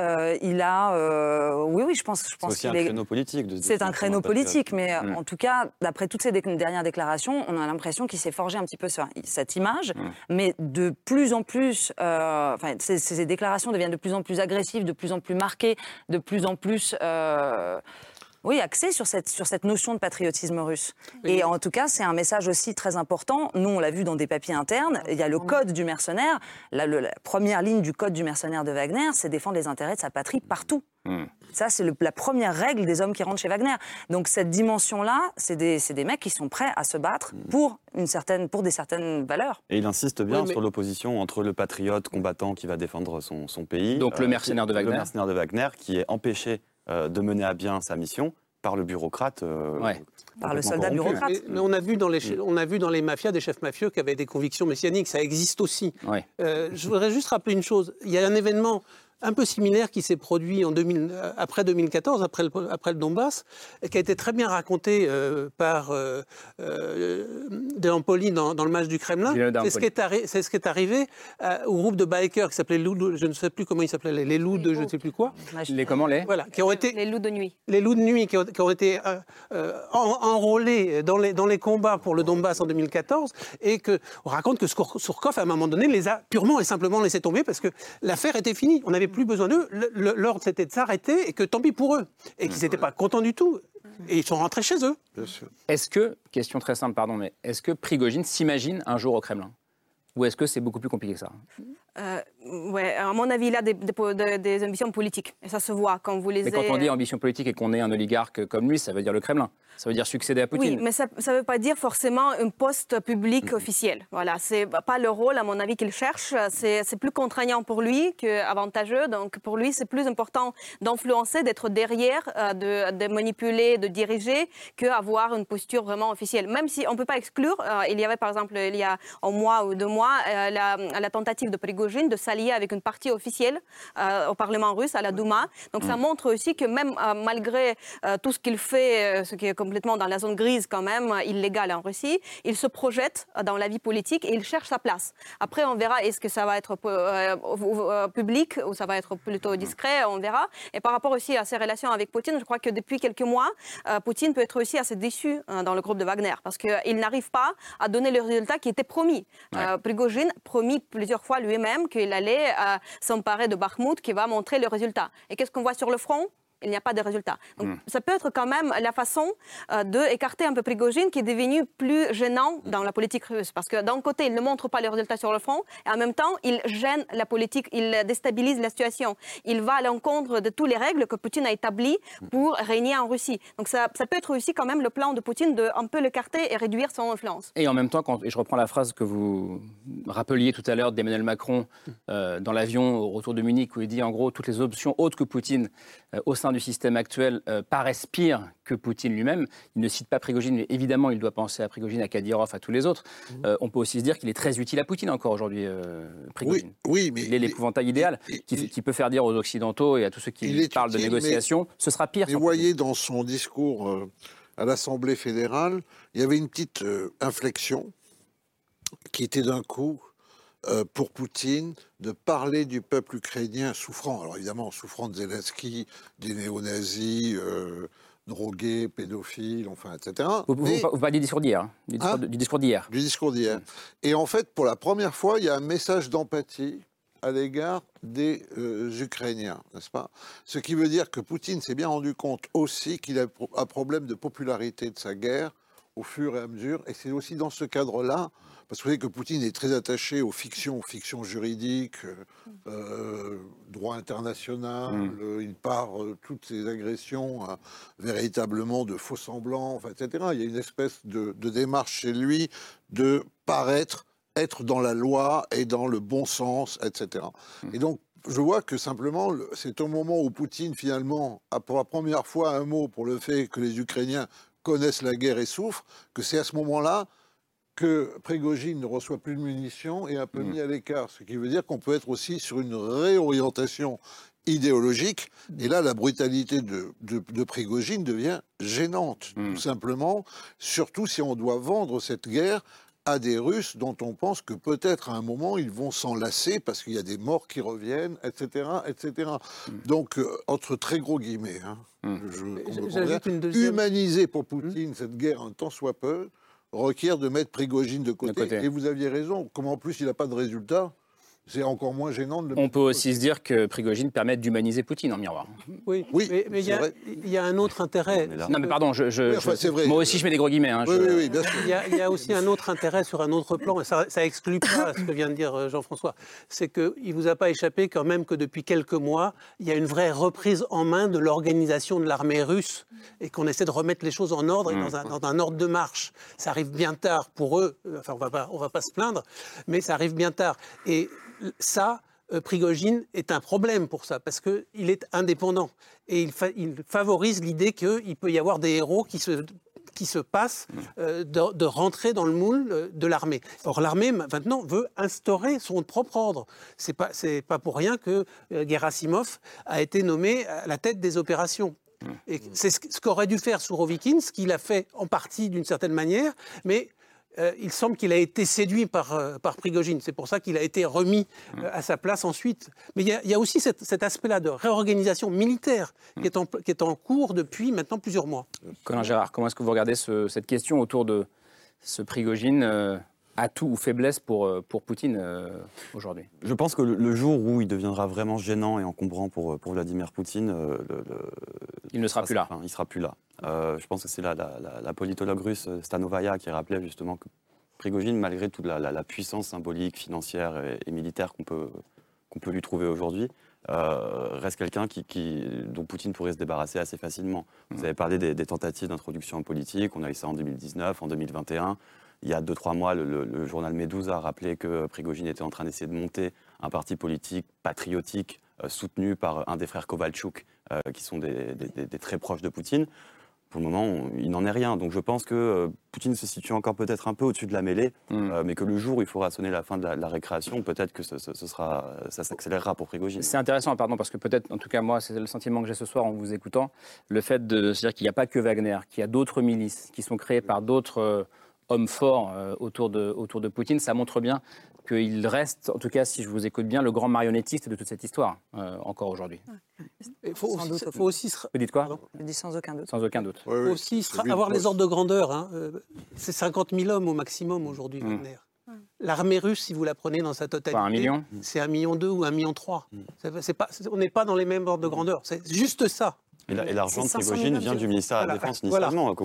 il a, oui, oui, je pense, je pense qu'il est. C'est un créneau politique. C'est un créneau politique, mais hmm. en tout cas, d'après toutes ces dernières déclarations, on a l'impression qu'il s'est forgé un petit peu cette image, mais de plus en plus, euh, enfin, ces, déclarations deviennent de plus en plus agressives, de plus en plus marquées, de plus en plus. Euh, oui, axées sur cette, sur cette notion de patriotisme russe. Et en tout cas, c'est un message aussi très important. Nous, on l'a vu dans des papiers internes. Il y a le code du mercenaire. La, la première ligne du code du mercenaire de Wagner, c'est défendre les intérêts de sa patrie partout. Hmm. Ça, c'est la première règle des hommes qui rentrent chez Wagner. Donc cette dimension-là, c'est des, des, mecs qui sont prêts à se battre hmm. pour, une certaine, pour des certaines valeurs. Et il insiste bien sur l'opposition entre le patriote combattant qui va défendre son, son pays. Donc le euh, mercenaire de Wagner. Le mercenaire de Wagner qui est empêché euh, de mener à bien sa mission par le bureaucrate. Euh, par le soldat bureaucrate. Mais, on, a vu dans les, hmm. on a vu dans les mafias des chefs mafieux qui avaient des convictions messianiques. Ça existe aussi. je voudrais juste rappeler une chose. Il y a un événement un peu similaire qui s'est produit en 2000, euh, après 2014, après le, après le Donbass, et qui a été très bien raconté euh, par euh, euh Poli dans, dans, le match du Kremlin. C'est ce, qui est ce qui est arrivé au groupe de bikers qui s'appelait je ne sais plus comment ils s'appelaient, les, loups de je ne sais plus quoi. Les comment les Voilà, qui ont été les loups de nuit. Les loups de nuit qui ont, été enrôlés dans les, dans les combats pour le Donbass en 2014 et que on raconte que Surkov à un moment donné les a purement et simplement laissés tomber parce que l'affaire était finie. On avait plus besoin d'eux. L'ordre, c'était de s'arrêter et que tant pis pour eux. Et qu'ils n'étaient pas contents du tout. Et ils sont rentrés chez eux. Est-ce que, question très simple, pardon, mais est-ce que Prigogine s'imagine un jour au Kremlin? Ou est-ce que c'est beaucoup plus compliqué que ça? Euh, ouais, à mon avis, il a des, des, ambitions politiques. Et ça se voit quand vous les Mais quand on dit ambition politique et qu'on est un oligarque comme lui, ça veut dire le Kremlin. Ça veut dire succéder à Poutine. Oui, mais ça ne veut pas dire forcément un poste public officiel. Voilà, c'est pas le rôle, à mon avis, qu'il cherche. C'est plus contraignant pour lui qu'avantageux. Donc pour lui, c'est plus important d'influencer, d'être derrière, euh, de, de, manipuler, de diriger, qu'avoir une posture vraiment officielle. Même si on ne peut pas exclure, euh, il y avait par exemple, il y a un mois ou deux mois, la, la tentative de Prigogine de s'allier avec une partie officielle euh, au Parlement russe, à la Douma. Donc ça montre aussi que même euh, malgré euh, tout ce qu'il fait, ce qui est complètement dans la zone grise quand même, illégal en Russie, il se projette dans la vie politique et il cherche sa place. Après, on verra est-ce que ça va être public ou ça va être plutôt discret, on verra. Et par rapport aussi à ses relations avec Poutine, je crois que depuis quelques mois, Poutine peut être aussi assez déçu hein, dans le groupe de Wagner parce qu'il n'arrive pas à donner le résultat qui était promis. Prigogine promis plusieurs fois lui-même qu'il allait s'emparer de Bakhmut qui va montrer le résultat. Et qu'est-ce qu'on voit sur le front? Il n'y a pas de résultat. Donc, hmm. ça peut être quand même la façon euh, d'écarter un peu Prigogine qui est devenu plus gênant dans la politique russe. Parce que d'un côté, il ne montre pas les résultats sur le front, et en même temps, il gêne la politique, il déstabilise la situation. Il va à l'encontre de toutes les règles que Poutine a établies pour régner en Russie. Donc, ça, ça peut être aussi quand même le plan de Poutine de un peu l'écarter et réduire son influence. Et en même temps, quand, et je reprends la phrase que vous rappeliez tout à l'heure d'Emmanuel Macron euh, dans l'avion au retour de Munich, où il dit en gros toutes les options autres que Poutine euh, au sein du système actuel euh, paraissent pires que Poutine lui-même. Il ne cite pas Prigogine, mais évidemment, il doit penser à Prigogine, à Kadyrov, à tous les autres. Mmh. Euh, on peut aussi se dire qu'il est très utile à Poutine encore aujourd'hui, euh, Prigogine. Oui, mais. Il est l'épouvantail idéal qui, peut faire dire aux Occidentaux et à tous ceux qui parlent de négociation ce sera pire. vous voyez, dans son discours à l'Assemblée fédérale, il y avait une petite inflexion qui était d'un coup euh, pour Poutine de parler du peuple ukrainien souffrant. Alors évidemment, souffrant de Zelensky, des néo-nazis, euh, drogués, pédophiles, enfin, etc. Vous, vous, parlez du discours d'hier. Hein, hein du, discours d'hier. Du discours d'hier. Et en fait, pour la première fois, il y a un message d'empathie à l'égard des euh, Ukrainiens, n'est-ce pas? Ce qui veut dire que Poutine s'est bien rendu compte aussi qu'il a un problème de popularité de sa guerre au fur et à mesure. Et c'est aussi dans ce cadre-là parce que vous savez que Poutine est très attaché aux fictions, fictions juridiques, euh, droit international, mm. il part toutes ces agressions véritablement de faux semblants, etc. Il y a une espèce de, démarche chez lui de paraître être dans la loi et dans le bon sens, etc. Et donc, je vois que simplement, c'est au moment où Poutine, finalement, a pour la première fois un mot pour le fait que les Ukrainiens connaissent la guerre et souffrent, que c'est à ce moment-là que Prigogine ne reçoit plus de munitions et un peu mm. mis à l'écart. Ce qui veut dire qu'on peut être aussi sur une réorientation idéologique. Et là, la brutalité de, de, Prigogine devient gênante, mm. tout simplement, surtout si on doit vendre cette guerre à des Russes dont on pense que peut-être à un moment ils vont s'enlacer parce qu'il y a des morts qui reviennent, etc. etc. Mm. Donc, euh, entre très gros guillemets, hein, je, humaniser pour Poutine mm. cette guerre un tant soit peu requiert de mettre Prigogine de côté. de côté. Et vous aviez raison, comme en plus il n'a pas de résultat, c'est encore moins gênant de le On peut aussi se dire que Prigogine permet d'humaniser Poutine en miroir. Oui, oui mais il y, y, a un autre intérêt. Non, mais pardon, je, je, moi aussi je mets des gros guillemets. Hein, oui, oui, bien sûr. Il y, a aussi un autre intérêt sur un autre plan, et ça, ça exclut pas ce que vient de dire euh, Jean-François. C'est qu'il ne vous a pas échappé quand même que depuis quelques mois, il y a une vraie reprise en main de l'organisation de l'armée russe et qu'on essaie de remettre les choses en ordre et dans, un, dans, un, ordre de marche. Ça arrive bien tard pour eux, enfin on ne va pas se plaindre, mais ça arrive bien tard. Et ça, euh, Prigogine est un problème pour ça, parce qu'il est indépendant. Et il, favorise l'idée qu'il peut y avoir des héros qui se, qui se passent euh, de, rentrer dans le moule euh, de l'armée. Or, l'armée, maintenant, veut instaurer son propre ordre. Ce n'est pas, pas pour rien que Gerasimov a été nommé à la tête des opérations. Et c'est ce qu'aurait dû faire Sourovikine, ce qu'il a fait en partie d'une certaine manière, mais euh, il semble qu'il a été séduit par, euh, par Prigogine. C'est pour ça qu'il a été remis euh, à sa place ensuite. Mais il y a, aussi cet, aspect-là de réorganisation militaire qui est, en, qui est, en, cours depuis maintenant plusieurs mois. Colin Gérard, comment est-ce que vous regardez cette question autour de ce Prigogine atout ou faiblesse pour, euh, pour Poutine euh, aujourd'hui? Je pense que le, jour où il deviendra vraiment gênant et encombrant pour, pour Vladimir Poutine, euh, il ne sera plus là. il sera plus là. je pense que c'est la, la, politologue russe Stanovaya qui rappelait justement que Prigogine, malgré toute la, puissance symbolique, financière et, militaire qu'on peut, qu'on peut lui trouver aujourd'hui, reste quelqu'un qui, qui, dont Poutine pourrait se débarrasser assez facilement. Vous mmh. avez parlé des, des tentatives d'introduction en politique, on a eu ça en 2019, en 2021 il y a 2-3 mois, le, journal Medusa a rappelé que Prigogine était en train d'essayer de monter un parti politique patriotique euh, soutenu par un des frères Kovalchuk, euh, qui sont des, très proches de Poutine. Pour le moment, il n'en est rien. Donc je pense que euh, Poutine se situe encore peut-être un peu au-dessus de la mêlée, hmm. mais que le jour où il faudra sonner la fin de la, récréation, peut-être que ce, sera, ça s'accélérera pour Prigogine. C'est intéressant, pardon, parce que peut-être, en tout cas moi, c'est le sentiment que j'ai ce soir en vous écoutant, le fait de se dire qu'il n'y a pas que Wagner, qu'il y a d'autres milices qui sont créées par d'autres homme fort euh, autour, de, autour de Poutine, ça montre bien qu'il reste, en tout cas si je vous écoute bien, le grand marionnettiste de toute cette histoire, euh, encore aujourd'hui. Il faut, aussi, Vous dites quoi Je dis sans aucun doute. Sans aucun doute. Il faut aussi avoir les ordres de grandeur. Hein. Euh, c'est 50 000 hommes au maximum aujourd'hui, mmh. Wagner. L'armée russe, si vous la prenez dans sa totalité, un million c'est un million deux ou un million trois. Mmh. Pas, on n'est pas dans les mêmes ordres de grandeur. C'est juste ça. Et l'argent de Prigogine vient du ministère de la Défense initialement.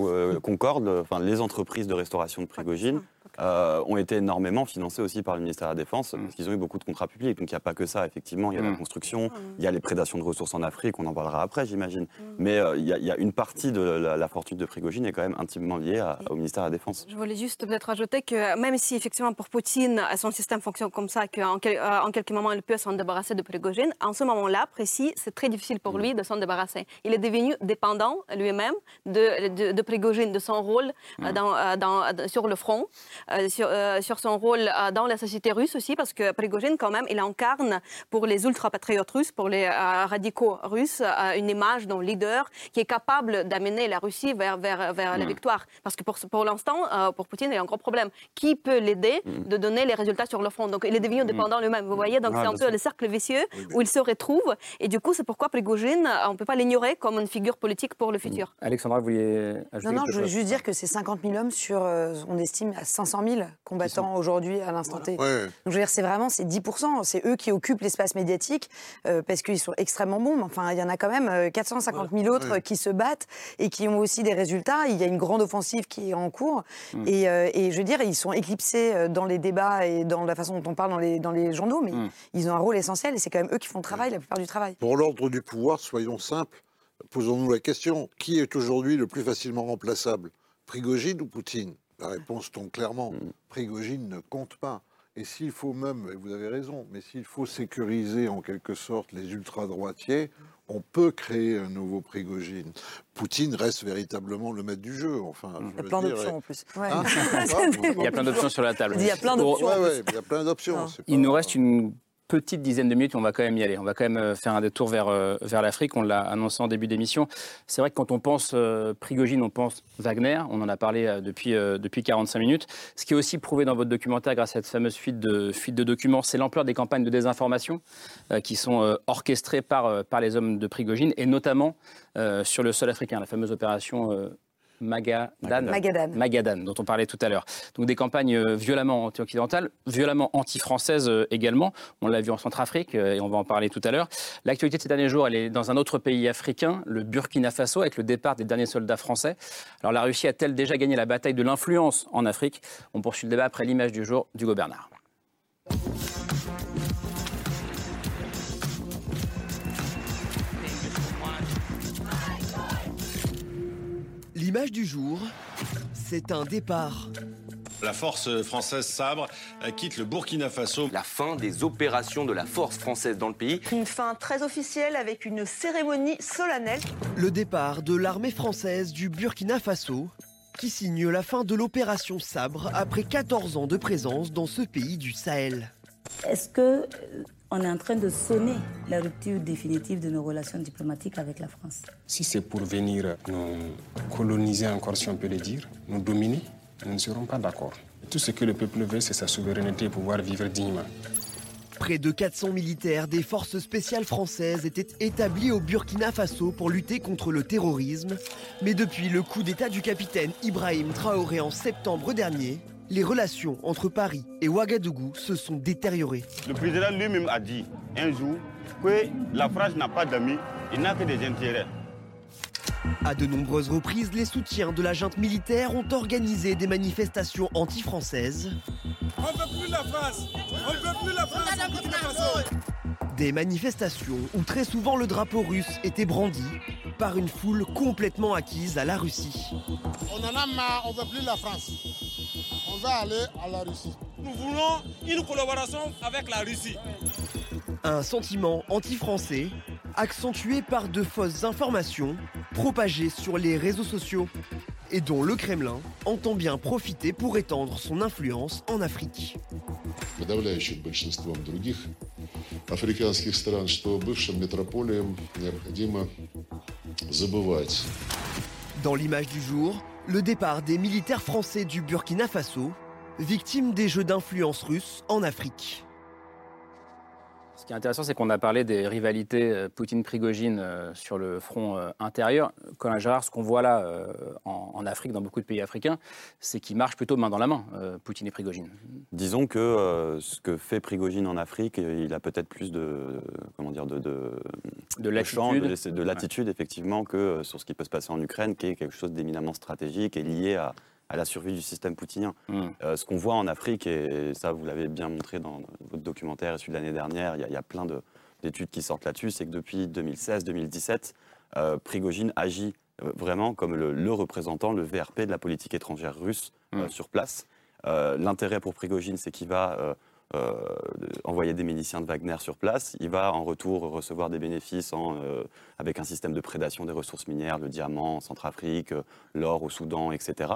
Concorde, enfin, les entreprises de restauration de Prigogine euh, ont été énormément financés aussi par le ministère de la Défense, parce qu'ils ont eu beaucoup de contrats publics. Donc il n'y a pas que ça, effectivement. Il y a la mm. construction, mm. il y a les prédations de ressources en Afrique, on en parlera après, j'imagine. Mm. Mais euh, il, y a, une partie de la, fortune de Prigogine est quand même intimement liée au ministère de la Défense. Je voulais juste peut-être ajouter que même si effectivement pour Poutine, son système fonctionne comme ça, qu'en euh, en quelques moments il peut s'en débarrasser de Prigogine, en ce moment-là précis, c'est très difficile pour lui de s'en débarrasser. Il est devenu dépendant lui-même de, de, Prigogine, de son rôle dans, dans, sur le front. Sur, sur son rôle euh, dans la société russe aussi, parce que Prigogine, quand même, il incarne pour les ultra-patriotes russes, pour les euh, radicaux russes, euh, une image d'un leader qui est capable d'amener la Russie vers, vers, vers la victoire. Parce que pour, pour l'instant, pour Poutine, il y a un gros problème. Qui peut l'aider mm. de donner les résultats sur le front? Donc, il est devenu mm. dépendant lui-même. Vous voyez, donc c'est un peu le cercle vicieux où il se retrouve. Et du coup, c'est pourquoi Prigogine, on ne peut pas l'ignorer comme une figure politique pour le futur. Alexandra, vous vouliez ajouter Non, non, je veux juste dire que c'est 50 000 hommes sur, on estime, à 500 500 000 combattants aujourd'hui à l'instant T. Donc je veux dire, c'est vraiment ces 10 c'est eux qui occupent l'espace médiatique euh, parce qu'ils sont extrêmement bons. Enfin, il y en a quand même 450 000 autres qui se battent et qui ont aussi des résultats. Il y a une grande offensive qui est en cours mm. et, et, je veux dire, ils sont éclipsés dans les débats et dans la façon dont on parle dans les, dans les journaux, mais mm. ils ont un rôle essentiel et c'est quand même eux qui font le travail, la plupart du travail. Pour l'ordre du pouvoir, soyons simples, posons-nous la question qui est aujourd'hui le plus facilement remplaçable? Prigogine ou Poutine? La réponse tombe clairement. Mm. Prigogine ne compte pas. Et s'il faut même, et vous avez raison, mais s'il faut sécuriser en quelque sorte les ultra-droitiers, on peut créer un nouveau Prigogine. Poutine reste véritablement le maître du jeu. Enfin, il y a plein d'options en plus. Hein il y a plein d'options sur la table. Il y a plein d'options. il y a plein d'options. Il nous reste une petite dizaine de minutes, on va quand même y aller. On va quand même euh, faire un détour vers, euh, vers l'Afrique. On l'a annoncé en début d'émission. C'est vrai que quand on pense euh, Prigogine, on pense Wagner. On en a parlé depuis, depuis 45 minutes. Ce qui est aussi prouvé dans votre documentaire grâce à cette fameuse fuite de, fuite de documents, c'est l'ampleur des campagnes de désinformation qui sont orchestrées par, par les hommes de Prigogine et notamment sur le sol africain, la fameuse opération Magadan, Magadan. dont on parlait tout à l'heure. Donc des campagnes euh, violemment anti-occidentales, violemment anti-françaises euh, également. On l'a vu en Centrafrique euh, et on va en parler tout à l'heure. L'actualité de ces derniers jours, elle est dans un autre pays africain, le Burkina Faso, avec le départ des derniers soldats français. Alors la Russie a-t-elle déjà gagné la bataille de l'influence en Afrique? On poursuit le débat après l'image du jour d'Hugo Bernard. L'image du jour, c'est un départ. La force française Sabre quitte le Burkina Faso. La fin des opérations de la force française dans le pays. Une fin très officielle avec une cérémonie solennelle. Le départ de l'armée française du Burkina Faso qui signe la fin de l'opération Sabre après 14 ans de présence dans ce pays du Sahel. Est-ce que on est en train de sonner la rupture définitive de nos relations diplomatiques avec la France. Si c'est pour venir nous coloniser encore, si on peut le dire, nous dominer, nous ne serons pas d'accord. Tout ce que le peuple veut, c'est sa souveraineté et pouvoir vivre dignement. Près de 400 militaires des forces spéciales françaises étaient établis au Burkina Faso pour lutter contre le terrorisme. Mais depuis le coup d'État du capitaine Ibrahim Traoré en septembre dernier, les relations entre Paris et Ouagadougou se sont détériorées. Le président lui-même a dit un jour que la France n'a pas d'amis, il n'a que des intérêts. À de nombreuses reprises, les soutiens de la junte militaire ont organisé des manifestations anti-françaises. On veut plus la France On veut plus la France Des manifestations où très souvent le drapeau russe était brandi par une foule complètement acquise à la Russie. On en a marre, on veut plus la France va aller à la Russie. Nous voulons une collaboration avec la Russie. Un sentiment anti-français accentué par de fausses informations propagées sur les réseaux sociaux et dont le Kremlin entend bien profiter pour étendre son influence en Afrique. Dans l'image du jour, le départ des militaires français du Burkina Faso, victimes des jeux d'influence russes en Afrique. Ce qui est intéressant, c'est qu'on a parlé des rivalités euh, Poutine-Prigogine euh, sur le front euh, intérieur. Colin Gérard, ce qu'on voit là en, Afrique, dans beaucoup de pays africains, c'est qu'ils marchent plutôt main dans la main, Poutine et Prigogine. Disons que ce que fait Prigogine en Afrique, il a peut-être plus de, comment dire, de, de, de latitude, de, latitude effectivement, que sur ce qui peut se passer en Ukraine, qui est quelque chose d'éminemment stratégique et lié à, à la survie du système poutinien. Hmm. Euh, ce qu'on voit en Afrique, et ça vous l'avez bien montré dans votre documentaire celui de l'année dernière, il y, a plein d'études qui sortent là-dessus, c'est que depuis 2016-2017, euh, Prigogine agit euh, vraiment comme le, représentant, le VRP de la politique étrangère russe hmm. sur place. L'intérêt pour Prigogine, c'est qu'il va envoyer des miliciens de Wagner sur place. Il va en retour recevoir des bénéfices en, avec un système de prédation des ressources minières, le diamant en Centrafrique, l'or au Soudan, etc.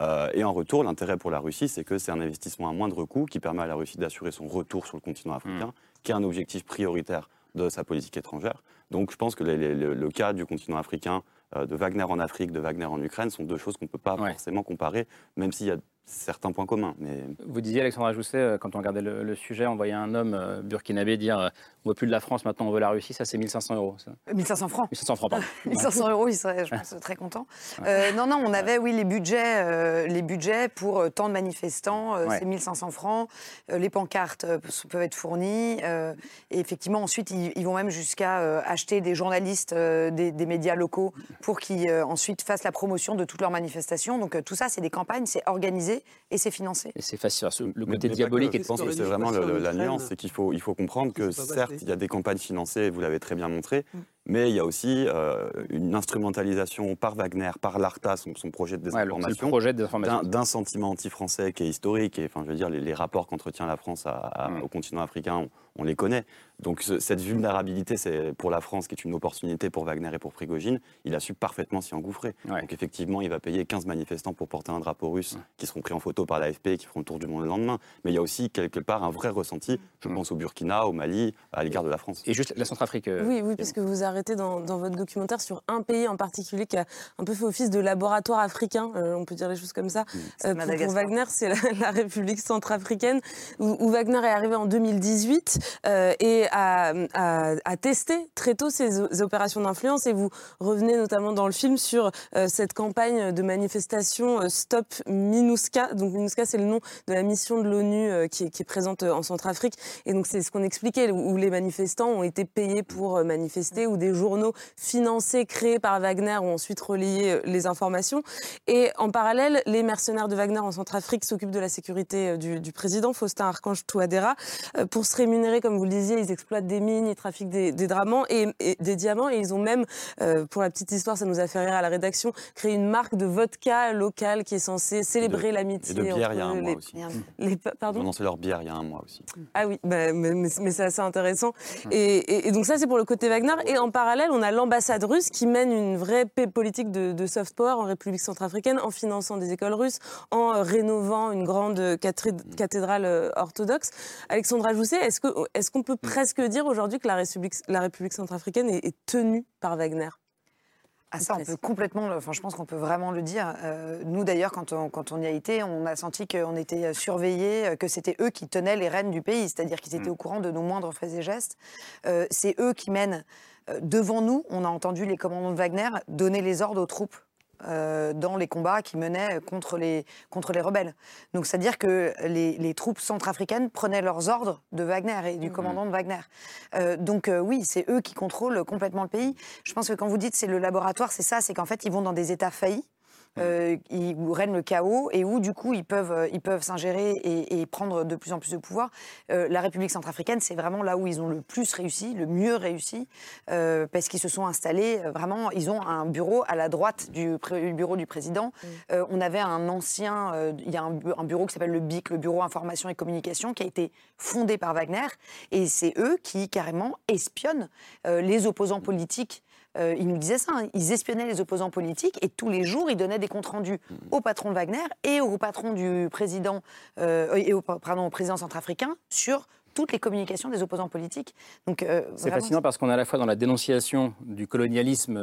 Euh, et en retour, l'intérêt pour la Russie, c'est que c'est un investissement à moindre coût qui permet à la Russie d'assurer son retour sur le continent africain, mm. qui est un objectif prioritaire de sa politique étrangère. Donc je pense que le cas du continent africain, euh, de Wagner en Afrique, de Wagner en Ukraine, sont deux choses qu'on ne peut pas forcément comparer, même s'il y a certains points communs. Mais... Vous disiez, Alexandra Jousset, euh, quand on regardait le, sujet, on voyait un homme euh, burkinabé dire euh, on veut plus de la France, maintenant on veut la Russie, ça c'est 1500 euros. Ça. 1500 francs 1500 francs, pardon. 1500 euros, il serait, je pense, très content. non, non, on avait, oui, les budgets, les budgets pour tant de manifestants, c'est 1500 francs. les pancartes peuvent être fournies. et effectivement, ensuite, ils, vont même jusqu'à acheter des journalistes des, des, médias locaux pour qu'ils ensuite fassent la promotion de toutes leurs manifestations. Donc tout ça, c'est des campagnes, c'est organisé et c'est financé. Et c'est facile. Le côté diabolique. je pense que c'est vraiment la nuance, c'est qu'il faut, il faut comprendre que certes, il y a des campagnes financées, vous l'avez très bien montré, mm. Mais il y a aussi euh, une instrumentalisation par Wagner, par l'ARTA, son, projet de désinformation, d'un sentiment anti-français qui est historique. Et enfin, je veux dire, les, rapports qu'entretient la France mm. au continent africain, on les connaît. Donc cette vulnérabilité, c'est pour la France, qui est une opportunité pour Wagner et pour Prigogine, il a su parfaitement s'y engouffrer. Donc effectivement, il va payer 15 manifestants pour porter un drapeau russe qui seront pris en photo par l'AFP et qui feront le tour du monde le lendemain. Mais il y a aussi quelque part un vrai ressenti, je mm. pense au Burkina, au Mali, à l'égard de la France. Et juste la Centrafrique. Euh, oui, oui, puisque vous dans, votre documentaire sur un pays en particulier qui a un peu fait office de laboratoire africain, euh, on peut dire les choses comme ça. Euh, pour, Wagner, c'est la, République centrafricaine, où, Wagner est arrivé en 2018 et à, tester très tôt ces opérations d'influence. Et vous revenez notamment dans le film sur euh, cette campagne de manifestation euh, Stop MINUSCA. Donc MINUSCA, c'est le nom de la mission de l'ONU euh, qui, est présente en Centrafrique. Et donc c'est ce qu'on expliquait, où les manifestants ont été payés pour manifester, où des journaux financés, créés par Wagner ont ensuite relayé les informations. Et en parallèle, les mercenaires de Wagner en Centrafrique s'occupent de la sécurité du, président, Faustin Archange Touadéra. Pour se rémunérer, comme vous le disiez, ils exploitent des mines, ils trafiquent des, des, et, des diamants. Et ils ont même, euh, pour la petite histoire, ça nous a fait rire à la rédaction, créé une marque de vodka locale qui est censée célébrer l'amitié. Et de bière, il y a un mois aussi. Les, pardon? Ils ont lancé leur bière il y a un mois aussi. Ah oui, bah, mais, c'est assez intéressant. Hum. Et, donc ça, c'est pour le côté Wagner. Et en parallèle, on a l'ambassade russe qui mène une vraie politique de, soft power en République centrafricaine en finançant des écoles russes, en rénovant une grande cathédrale euh, orthodoxe. Alexandra Jousset, est-ce qu'on est qu'on peut hum. presque dire aujourd'hui que la République, la République centrafricaine est, tenue par Wagner? Ah ça, on peut complètement, enfin, je pense qu'on peut vraiment le dire. Euh, nous, d'ailleurs, quand on, quand on y a été, on a senti qu'on était surveillés, que c'était eux qui tenaient les rênes du pays, c'est-à-dire qu'ils étaient mm. au courant de nos moindres faits et gestes. Euh, c'est eux qui mènent. Euh, devant nous, on a entendu les commandants de Wagner donner les ordres aux troupes euh, dans les combats qui menaient contre les, contre les rebelles. Donc c'est-à-dire que les, troupes centrafricaines prenaient leurs ordres de Wagner et du mmh. commandant de Wagner. Euh, donc euh, oui, c'est eux qui contrôlent complètement le pays. Je pense que quand vous dites c'est le laboratoire, c'est ça, c'est qu'en fait ils vont dans des États faillis. Euh, où règne le chaos et où du coup ils peuvent, euh, ils peuvent s'ingérer et, prendre de plus en plus de pouvoir. Euh, la République centrafricaine, c'est vraiment là où ils ont le plus réussi, le mieux réussi, parce qu'ils se sont installés vraiment, ils ont un bureau à la droite du, bureau du président. on avait un ancien, il y a un, bureau qui s'appelle le BIC, le Bureau Information et Communication, qui a été fondé par Wagner, et c'est eux qui carrément espionnent les opposants politiques euh, ils nous disaient ça, hein. ils espionnaient les opposants politiques et tous les jours, ils donnaient des comptes rendus mmh. au patron de Wagner et au patron du président, euh, et au, pardon, au président centrafricain sur toutes les communications des opposants politiques. Donc, euh, c'est fascinant parce qu'on est à la fois dans la dénonciation du colonialisme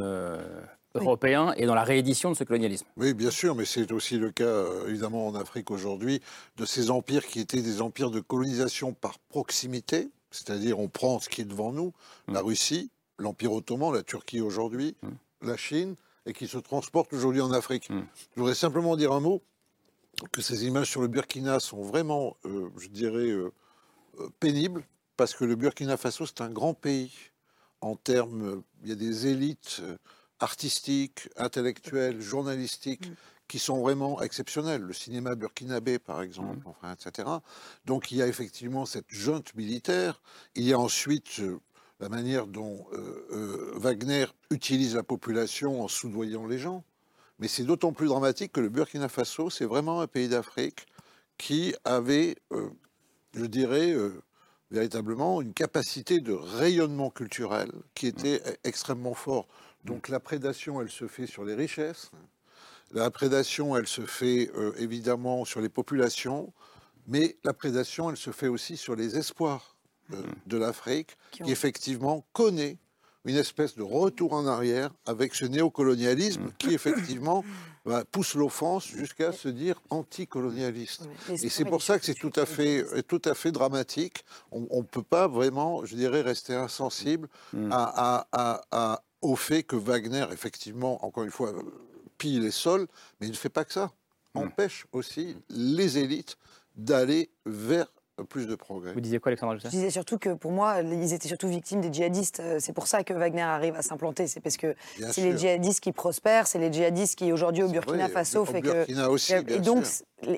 européen et dans la réédition de ce colonialisme. Oui, bien sûr, mais c'est aussi le cas, évidemment, en Afrique aujourd'hui, de ces empires qui étaient des empires de colonisation par proximité, c'est-à-dire on prend ce qui est devant nous, la mmh. Russie, l'Empire ottoman, la Turquie aujourd'hui, mm. la Chine, et qui se transportent aujourd'hui en Afrique. Mm. Je voudrais simplement dire un mot, que ces images sur le Burkina sont vraiment, euh, je dirais, euh, euh, pénibles, parce que le Burkina Faso, c'est un grand pays en termes, il y a des élites artistiques, intellectuelles, journalistiques, mm. qui sont vraiment exceptionnelles. Le cinéma burkinabé, par exemple, enfin, etc. Donc il y a effectivement cette junte militaire. Il y a ensuite la manière dont euh, euh, Wagner utilise la population en soudoyant les gens. Mais c'est d'autant plus dramatique que le Burkina Faso, c'est vraiment un pays d'Afrique qui avait, euh, je dirais, véritablement une capacité de rayonnement culturel qui était mm. extrêmement fort. Donc la prédation, elle se fait sur les richesses. La prédation, elle se fait évidemment sur les populations, mais la prédation, elle se fait aussi sur les espoirs de, l'Afrique, qui, effectivement connaît une espèce de retour en arrière avec ce néocolonialisme mm. qui, effectivement, bah, pousse l'offense jusqu'à se dire anticolonialiste. Et c'est pour ça que c'est tout à fait, tout à fait dramatique. On ne peut pas vraiment, je dirais, rester insensible mm. à, au fait que Wagner, effectivement, encore une fois, pille les sols, mais il ne fait pas que ça. Mm. Empêche aussi les élites d'aller vers plus de progrès. Vous disiez quoi, Alexandre Je disais surtout que pour moi, ils étaient surtout victimes des djihadistes. Euh, c'est pour ça que Wagner arrive à s'implanter. C'est parce que c'est les djihadistes qui prospèrent, c'est les djihadistes qui aujourd'hui au Burkina Faso fait que. Aussi, et donc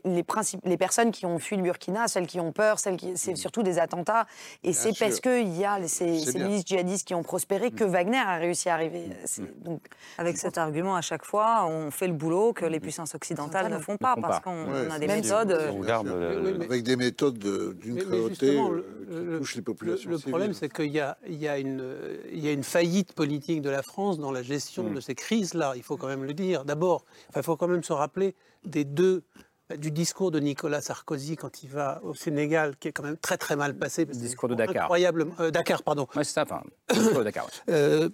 les, principes, les personnes qui ont fui le Burkina, celles qui ont peur, celles qui, c'est mm. surtout des attentats. Et c'est parce qu'il y a ces, ces milices djihadistes qui ont prospéré que mm. Wagner a réussi à arriver. Mm. Donc, Avec cet argument, à chaque fois, on fait le boulot que les puissances occidentales ne font pas, parce qu'on a des méthodes. Euh, avec des méthodes d'une cruauté euh, qui touchent les populations. Le, problème, c'est qu'il y, y, a une, il y a une faillite politique de la France dans la gestion de ces crises-là. Il faut quand même le dire. D'abord, il faut quand même se rappeler des deux du discours de Nicolas Sarkozy quand il va au Sénégal, qui est quand même très très mal passé. Le discours de Dakar. Incroyable, euh, Dakar, pardon. Oui, c'est ça, enfin, discours de Dakar. Euh,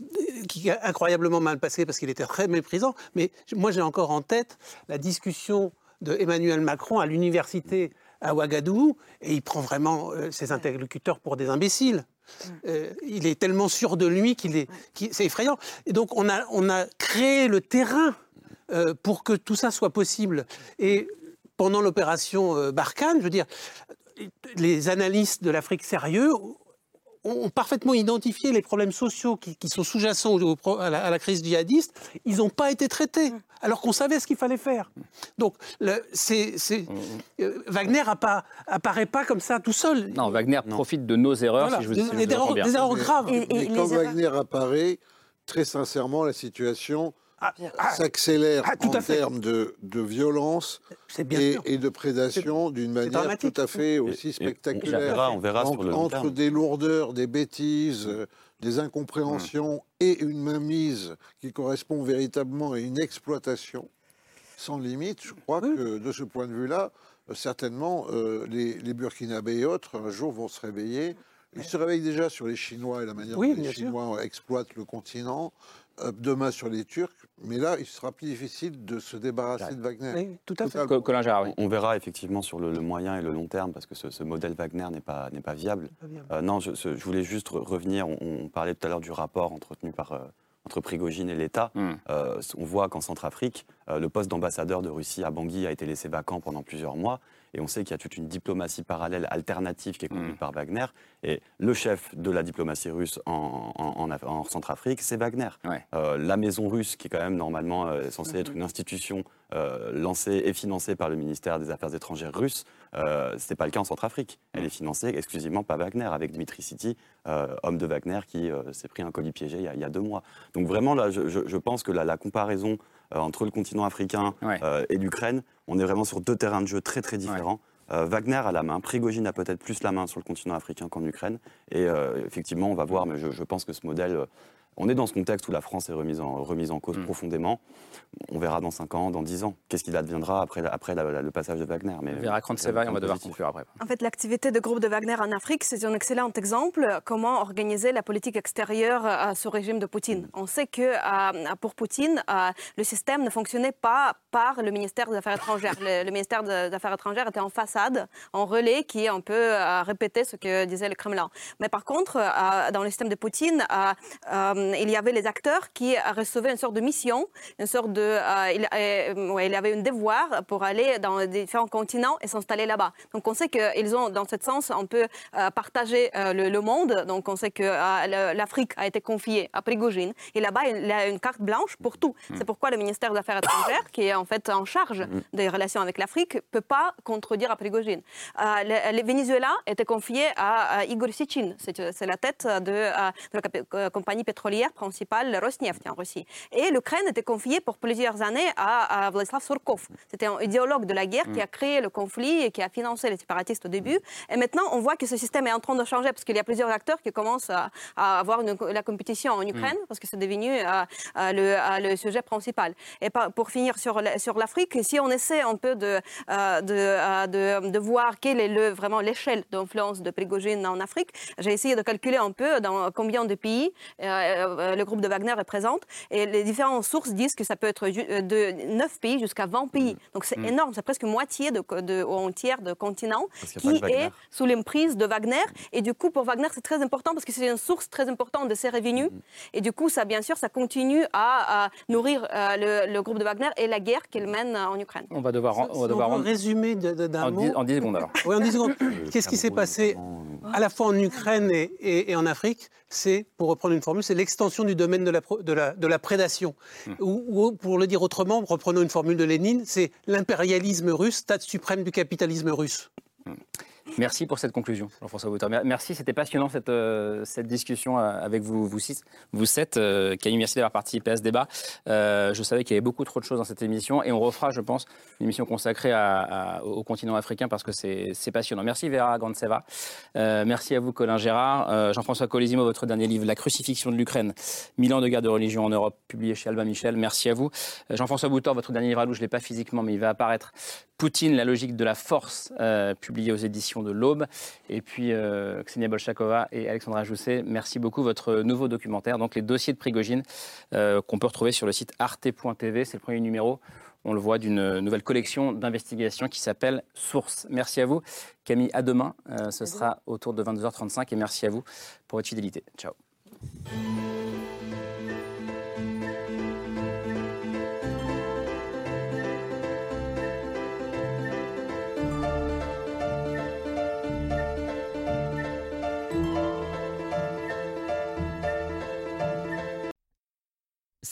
qui est incroyablement mal passé parce qu'il était très méprisant. Mais moi, j'ai encore en tête la discussion de Emmanuel Macron à l'université à Ouagadougou, et il prend vraiment euh, ses interlocuteurs pour des imbéciles. il est tellement sûr de lui qu'il est, c'est effrayant. Et donc on a, on a créé le terrain pour que tout ça soit possible. Et pendant l'opération euh, Barkhane, je veux dire, les analystes de l'Afrique sérieux ont parfaitement identifié les problèmes sociaux qui, sont sous-jacents à, la crise djihadiste. Ils n'ont pas été traités, alors qu'on savait ce qu'il fallait faire. Donc, c'est, euh, Wagner apparaît pas comme ça tout seul. Non, Wagner profite de nos erreurs, si je vous, des, des, erreurs, graves. Et, quand Wagner apparaît, très sincèrement, la situation s'accélère ah, en termes de, violence et, de prédation d'une manière tout à fait aussi spectaculaire. on verra entre des lourdeurs, des bêtises, euh, des incompréhensions et une mainmise qui correspond véritablement à une exploitation sans limite, je crois que de ce point de vue-là, euh, certainement, euh, les, les Burkinabés et autres, un jour, vont se réveiller. Ils se réveillent déjà sur les Chinois et la manière dont les Chinois exploitent le continent demain sur les Turcs, mais là, il sera plus difficile de se débarrasser de Wagner. Oui, tout à fait. On verra effectivement sur le, moyen et le long terme, parce que ce, modèle Wagner n'est pas, pas viable. Euh, non, je, voulais juste revenir, on, parlait tout à l'heure du rapport entretenu par... Euh, entre Prigogine et l'État. Hmm. Euh, on voit qu'en Centrafrique, le poste d'ambassadeur de Russie à Bangui a été laissé vacant pendant plusieurs mois. Et on sait qu'il y a toute une diplomatie parallèle, alternative, qui est conduite mm. par Wagner. Et le chef de la diplomatie russe en, en, Centrafrique, c'est Wagner. Euh, la maison russe, qui est quand même normalement euh, censée être une institution euh, lancée et financée par le ministère des Affaires étrangères russe, euh, ce n'est pas le cas en Centrafrique. Elle est financée exclusivement par Wagner, avec Dmitri City, homme de Wagner, qui s'est pris un colis piégé il y, a, deux mois. Donc vraiment, là, je, pense que la comparaison euh, entre le continent africain euh, et l'Ukraine. On est vraiment sur deux terrains de jeu très très différents. Euh, Wagner a la main, Prigogine a peut-être plus la main sur le continent africain qu'en Ukraine. Et effectivement, on va voir, mais je pense que ce modèle on est dans ce contexte où la France est remise en, remise en cause mm. profondément. On verra dans 5 ans, dans 10 ans, qu'est-ce qu'il adviendra après, après le passage de Wagner. Mais, on verra quand c'est on va devoir conclure après. En fait, l'activité de groupe de Wagner en Afrique, c'est un excellent exemple comment organiser la politique extérieure à ce régime de Poutine. Mm. On sait que euh, pour Poutine, euh, le système ne fonctionnait pas par le ministère des Affaires étrangères. Le, ministère des Affaires étrangères était en façade, en relais, qui un peu euh, répétait ce que disait le Kremlin. Mais par contre, dans le système de Poutine, euh, il y avait les acteurs qui recevaient une sorte de mission, une sorte de, euh, il, euh, il, avait un devoir pour aller dans différents continents et s'installer là-bas. Donc on sait qu'ils ont, dans ce sens, un peu partagé le, monde. Donc on sait que l'Afrique a été confiée à Prigogine et là-bas il a une carte blanche pour tout. Mm. C'est pourquoi le ministère des Affaires étrangères, qui est en fait en charge mm. des relations avec l'Afrique, peut pas contredire à Prigogine. le, Venezuela était confié à, Igor Sichin, c'est la tête de, de la compagnie pétrolière principale Rosneft en Russie. Et l'Ukraine était confiée pour plusieurs années à, Vladislav Surkov. C'était un idéologue de la guerre qui a créé le conflit et qui a financé les séparatistes au début. Et maintenant, on voit que ce système est en train de changer parce qu'il y a plusieurs acteurs qui commencent à, avoir la compétition en Ukraine parce que c'est devenu euh, euh, le, sujet principal. Et pour finir sur, sur l'Afrique, si on essaie un peu de, euh, de, de, voir quelle est le, vraiment l'échelle d'influence de Prigogine en Afrique, j'ai essayé de calculer un peu dans combien de pays le groupe de Wagner représente. Et les différentes sources disent que ça peut être de 9 pays jusqu'à 20 pays. Donc c'est énorme, c'est presque moitié de, de, ou un tiers de continent qui est sous l'emprise de Wagner. Et du coup, pour Wagner, c'est très important parce que c'est une source très importante de ses revenus. Et du coup, ça, bien sûr, ça continue à, nourrir le, groupe de Wagner et la guerre qu'il mène en Ukraine. On va devoir, on va devoir résumer d'un mot. En 10 secondes alors. Oui, en 10 secondes. Qu'est-ce qui s'est passé à la fois en Ukraine et, en Afrique? C'est, pour reprendre une formule, c'est l'extension du domaine de la, de la, de la prédation. Hmm. Ou, pour le dire autrement, reprenons une formule de Lénine, c'est l'impérialisme russe, stade suprême du capitalisme russe. Hmm. Merci pour cette conclusion, Jean-François. Merci, c'était passionnant cette, euh, discussion euh, avec vous, vous six, vous sept. Euh, merci d'avoir participé à ce débat. je savais qu'il y avait beaucoup trop de choses dans cette émission et on refera, je pense, une émission consacrée au continent africain parce que c'est passionnant. Merci Vera Gantseva. merci à vous Colin Gérard. Jean-François Colésimo, votre dernier livre, La crucifixion de l'Ukraine, mille ans de guerre de religion en Europe, publié chez Albin Michel. Merci à vous. Jean-François Bouter, votre dernier livre à je ne l'ai pas physiquement, mais il va apparaître. Poutine, la logique de la force, publié aux éditions de l'Aube. Et puis euh, Ksenia Bolchakova et Alexandra Jousset, merci beaucoup. Votre nouveau documentaire, donc les dossiers de Prigogine, euh, qu'on peut retrouver sur le site arte.tv. C'est le premier numéro on le voit, d'une nouvelle collection d'investigations qui s'appelle Source. Merci à vous. Camille, à demain. Euh, ce sera autour de 22h35 et merci à vous pour votre fidélité. Ciao.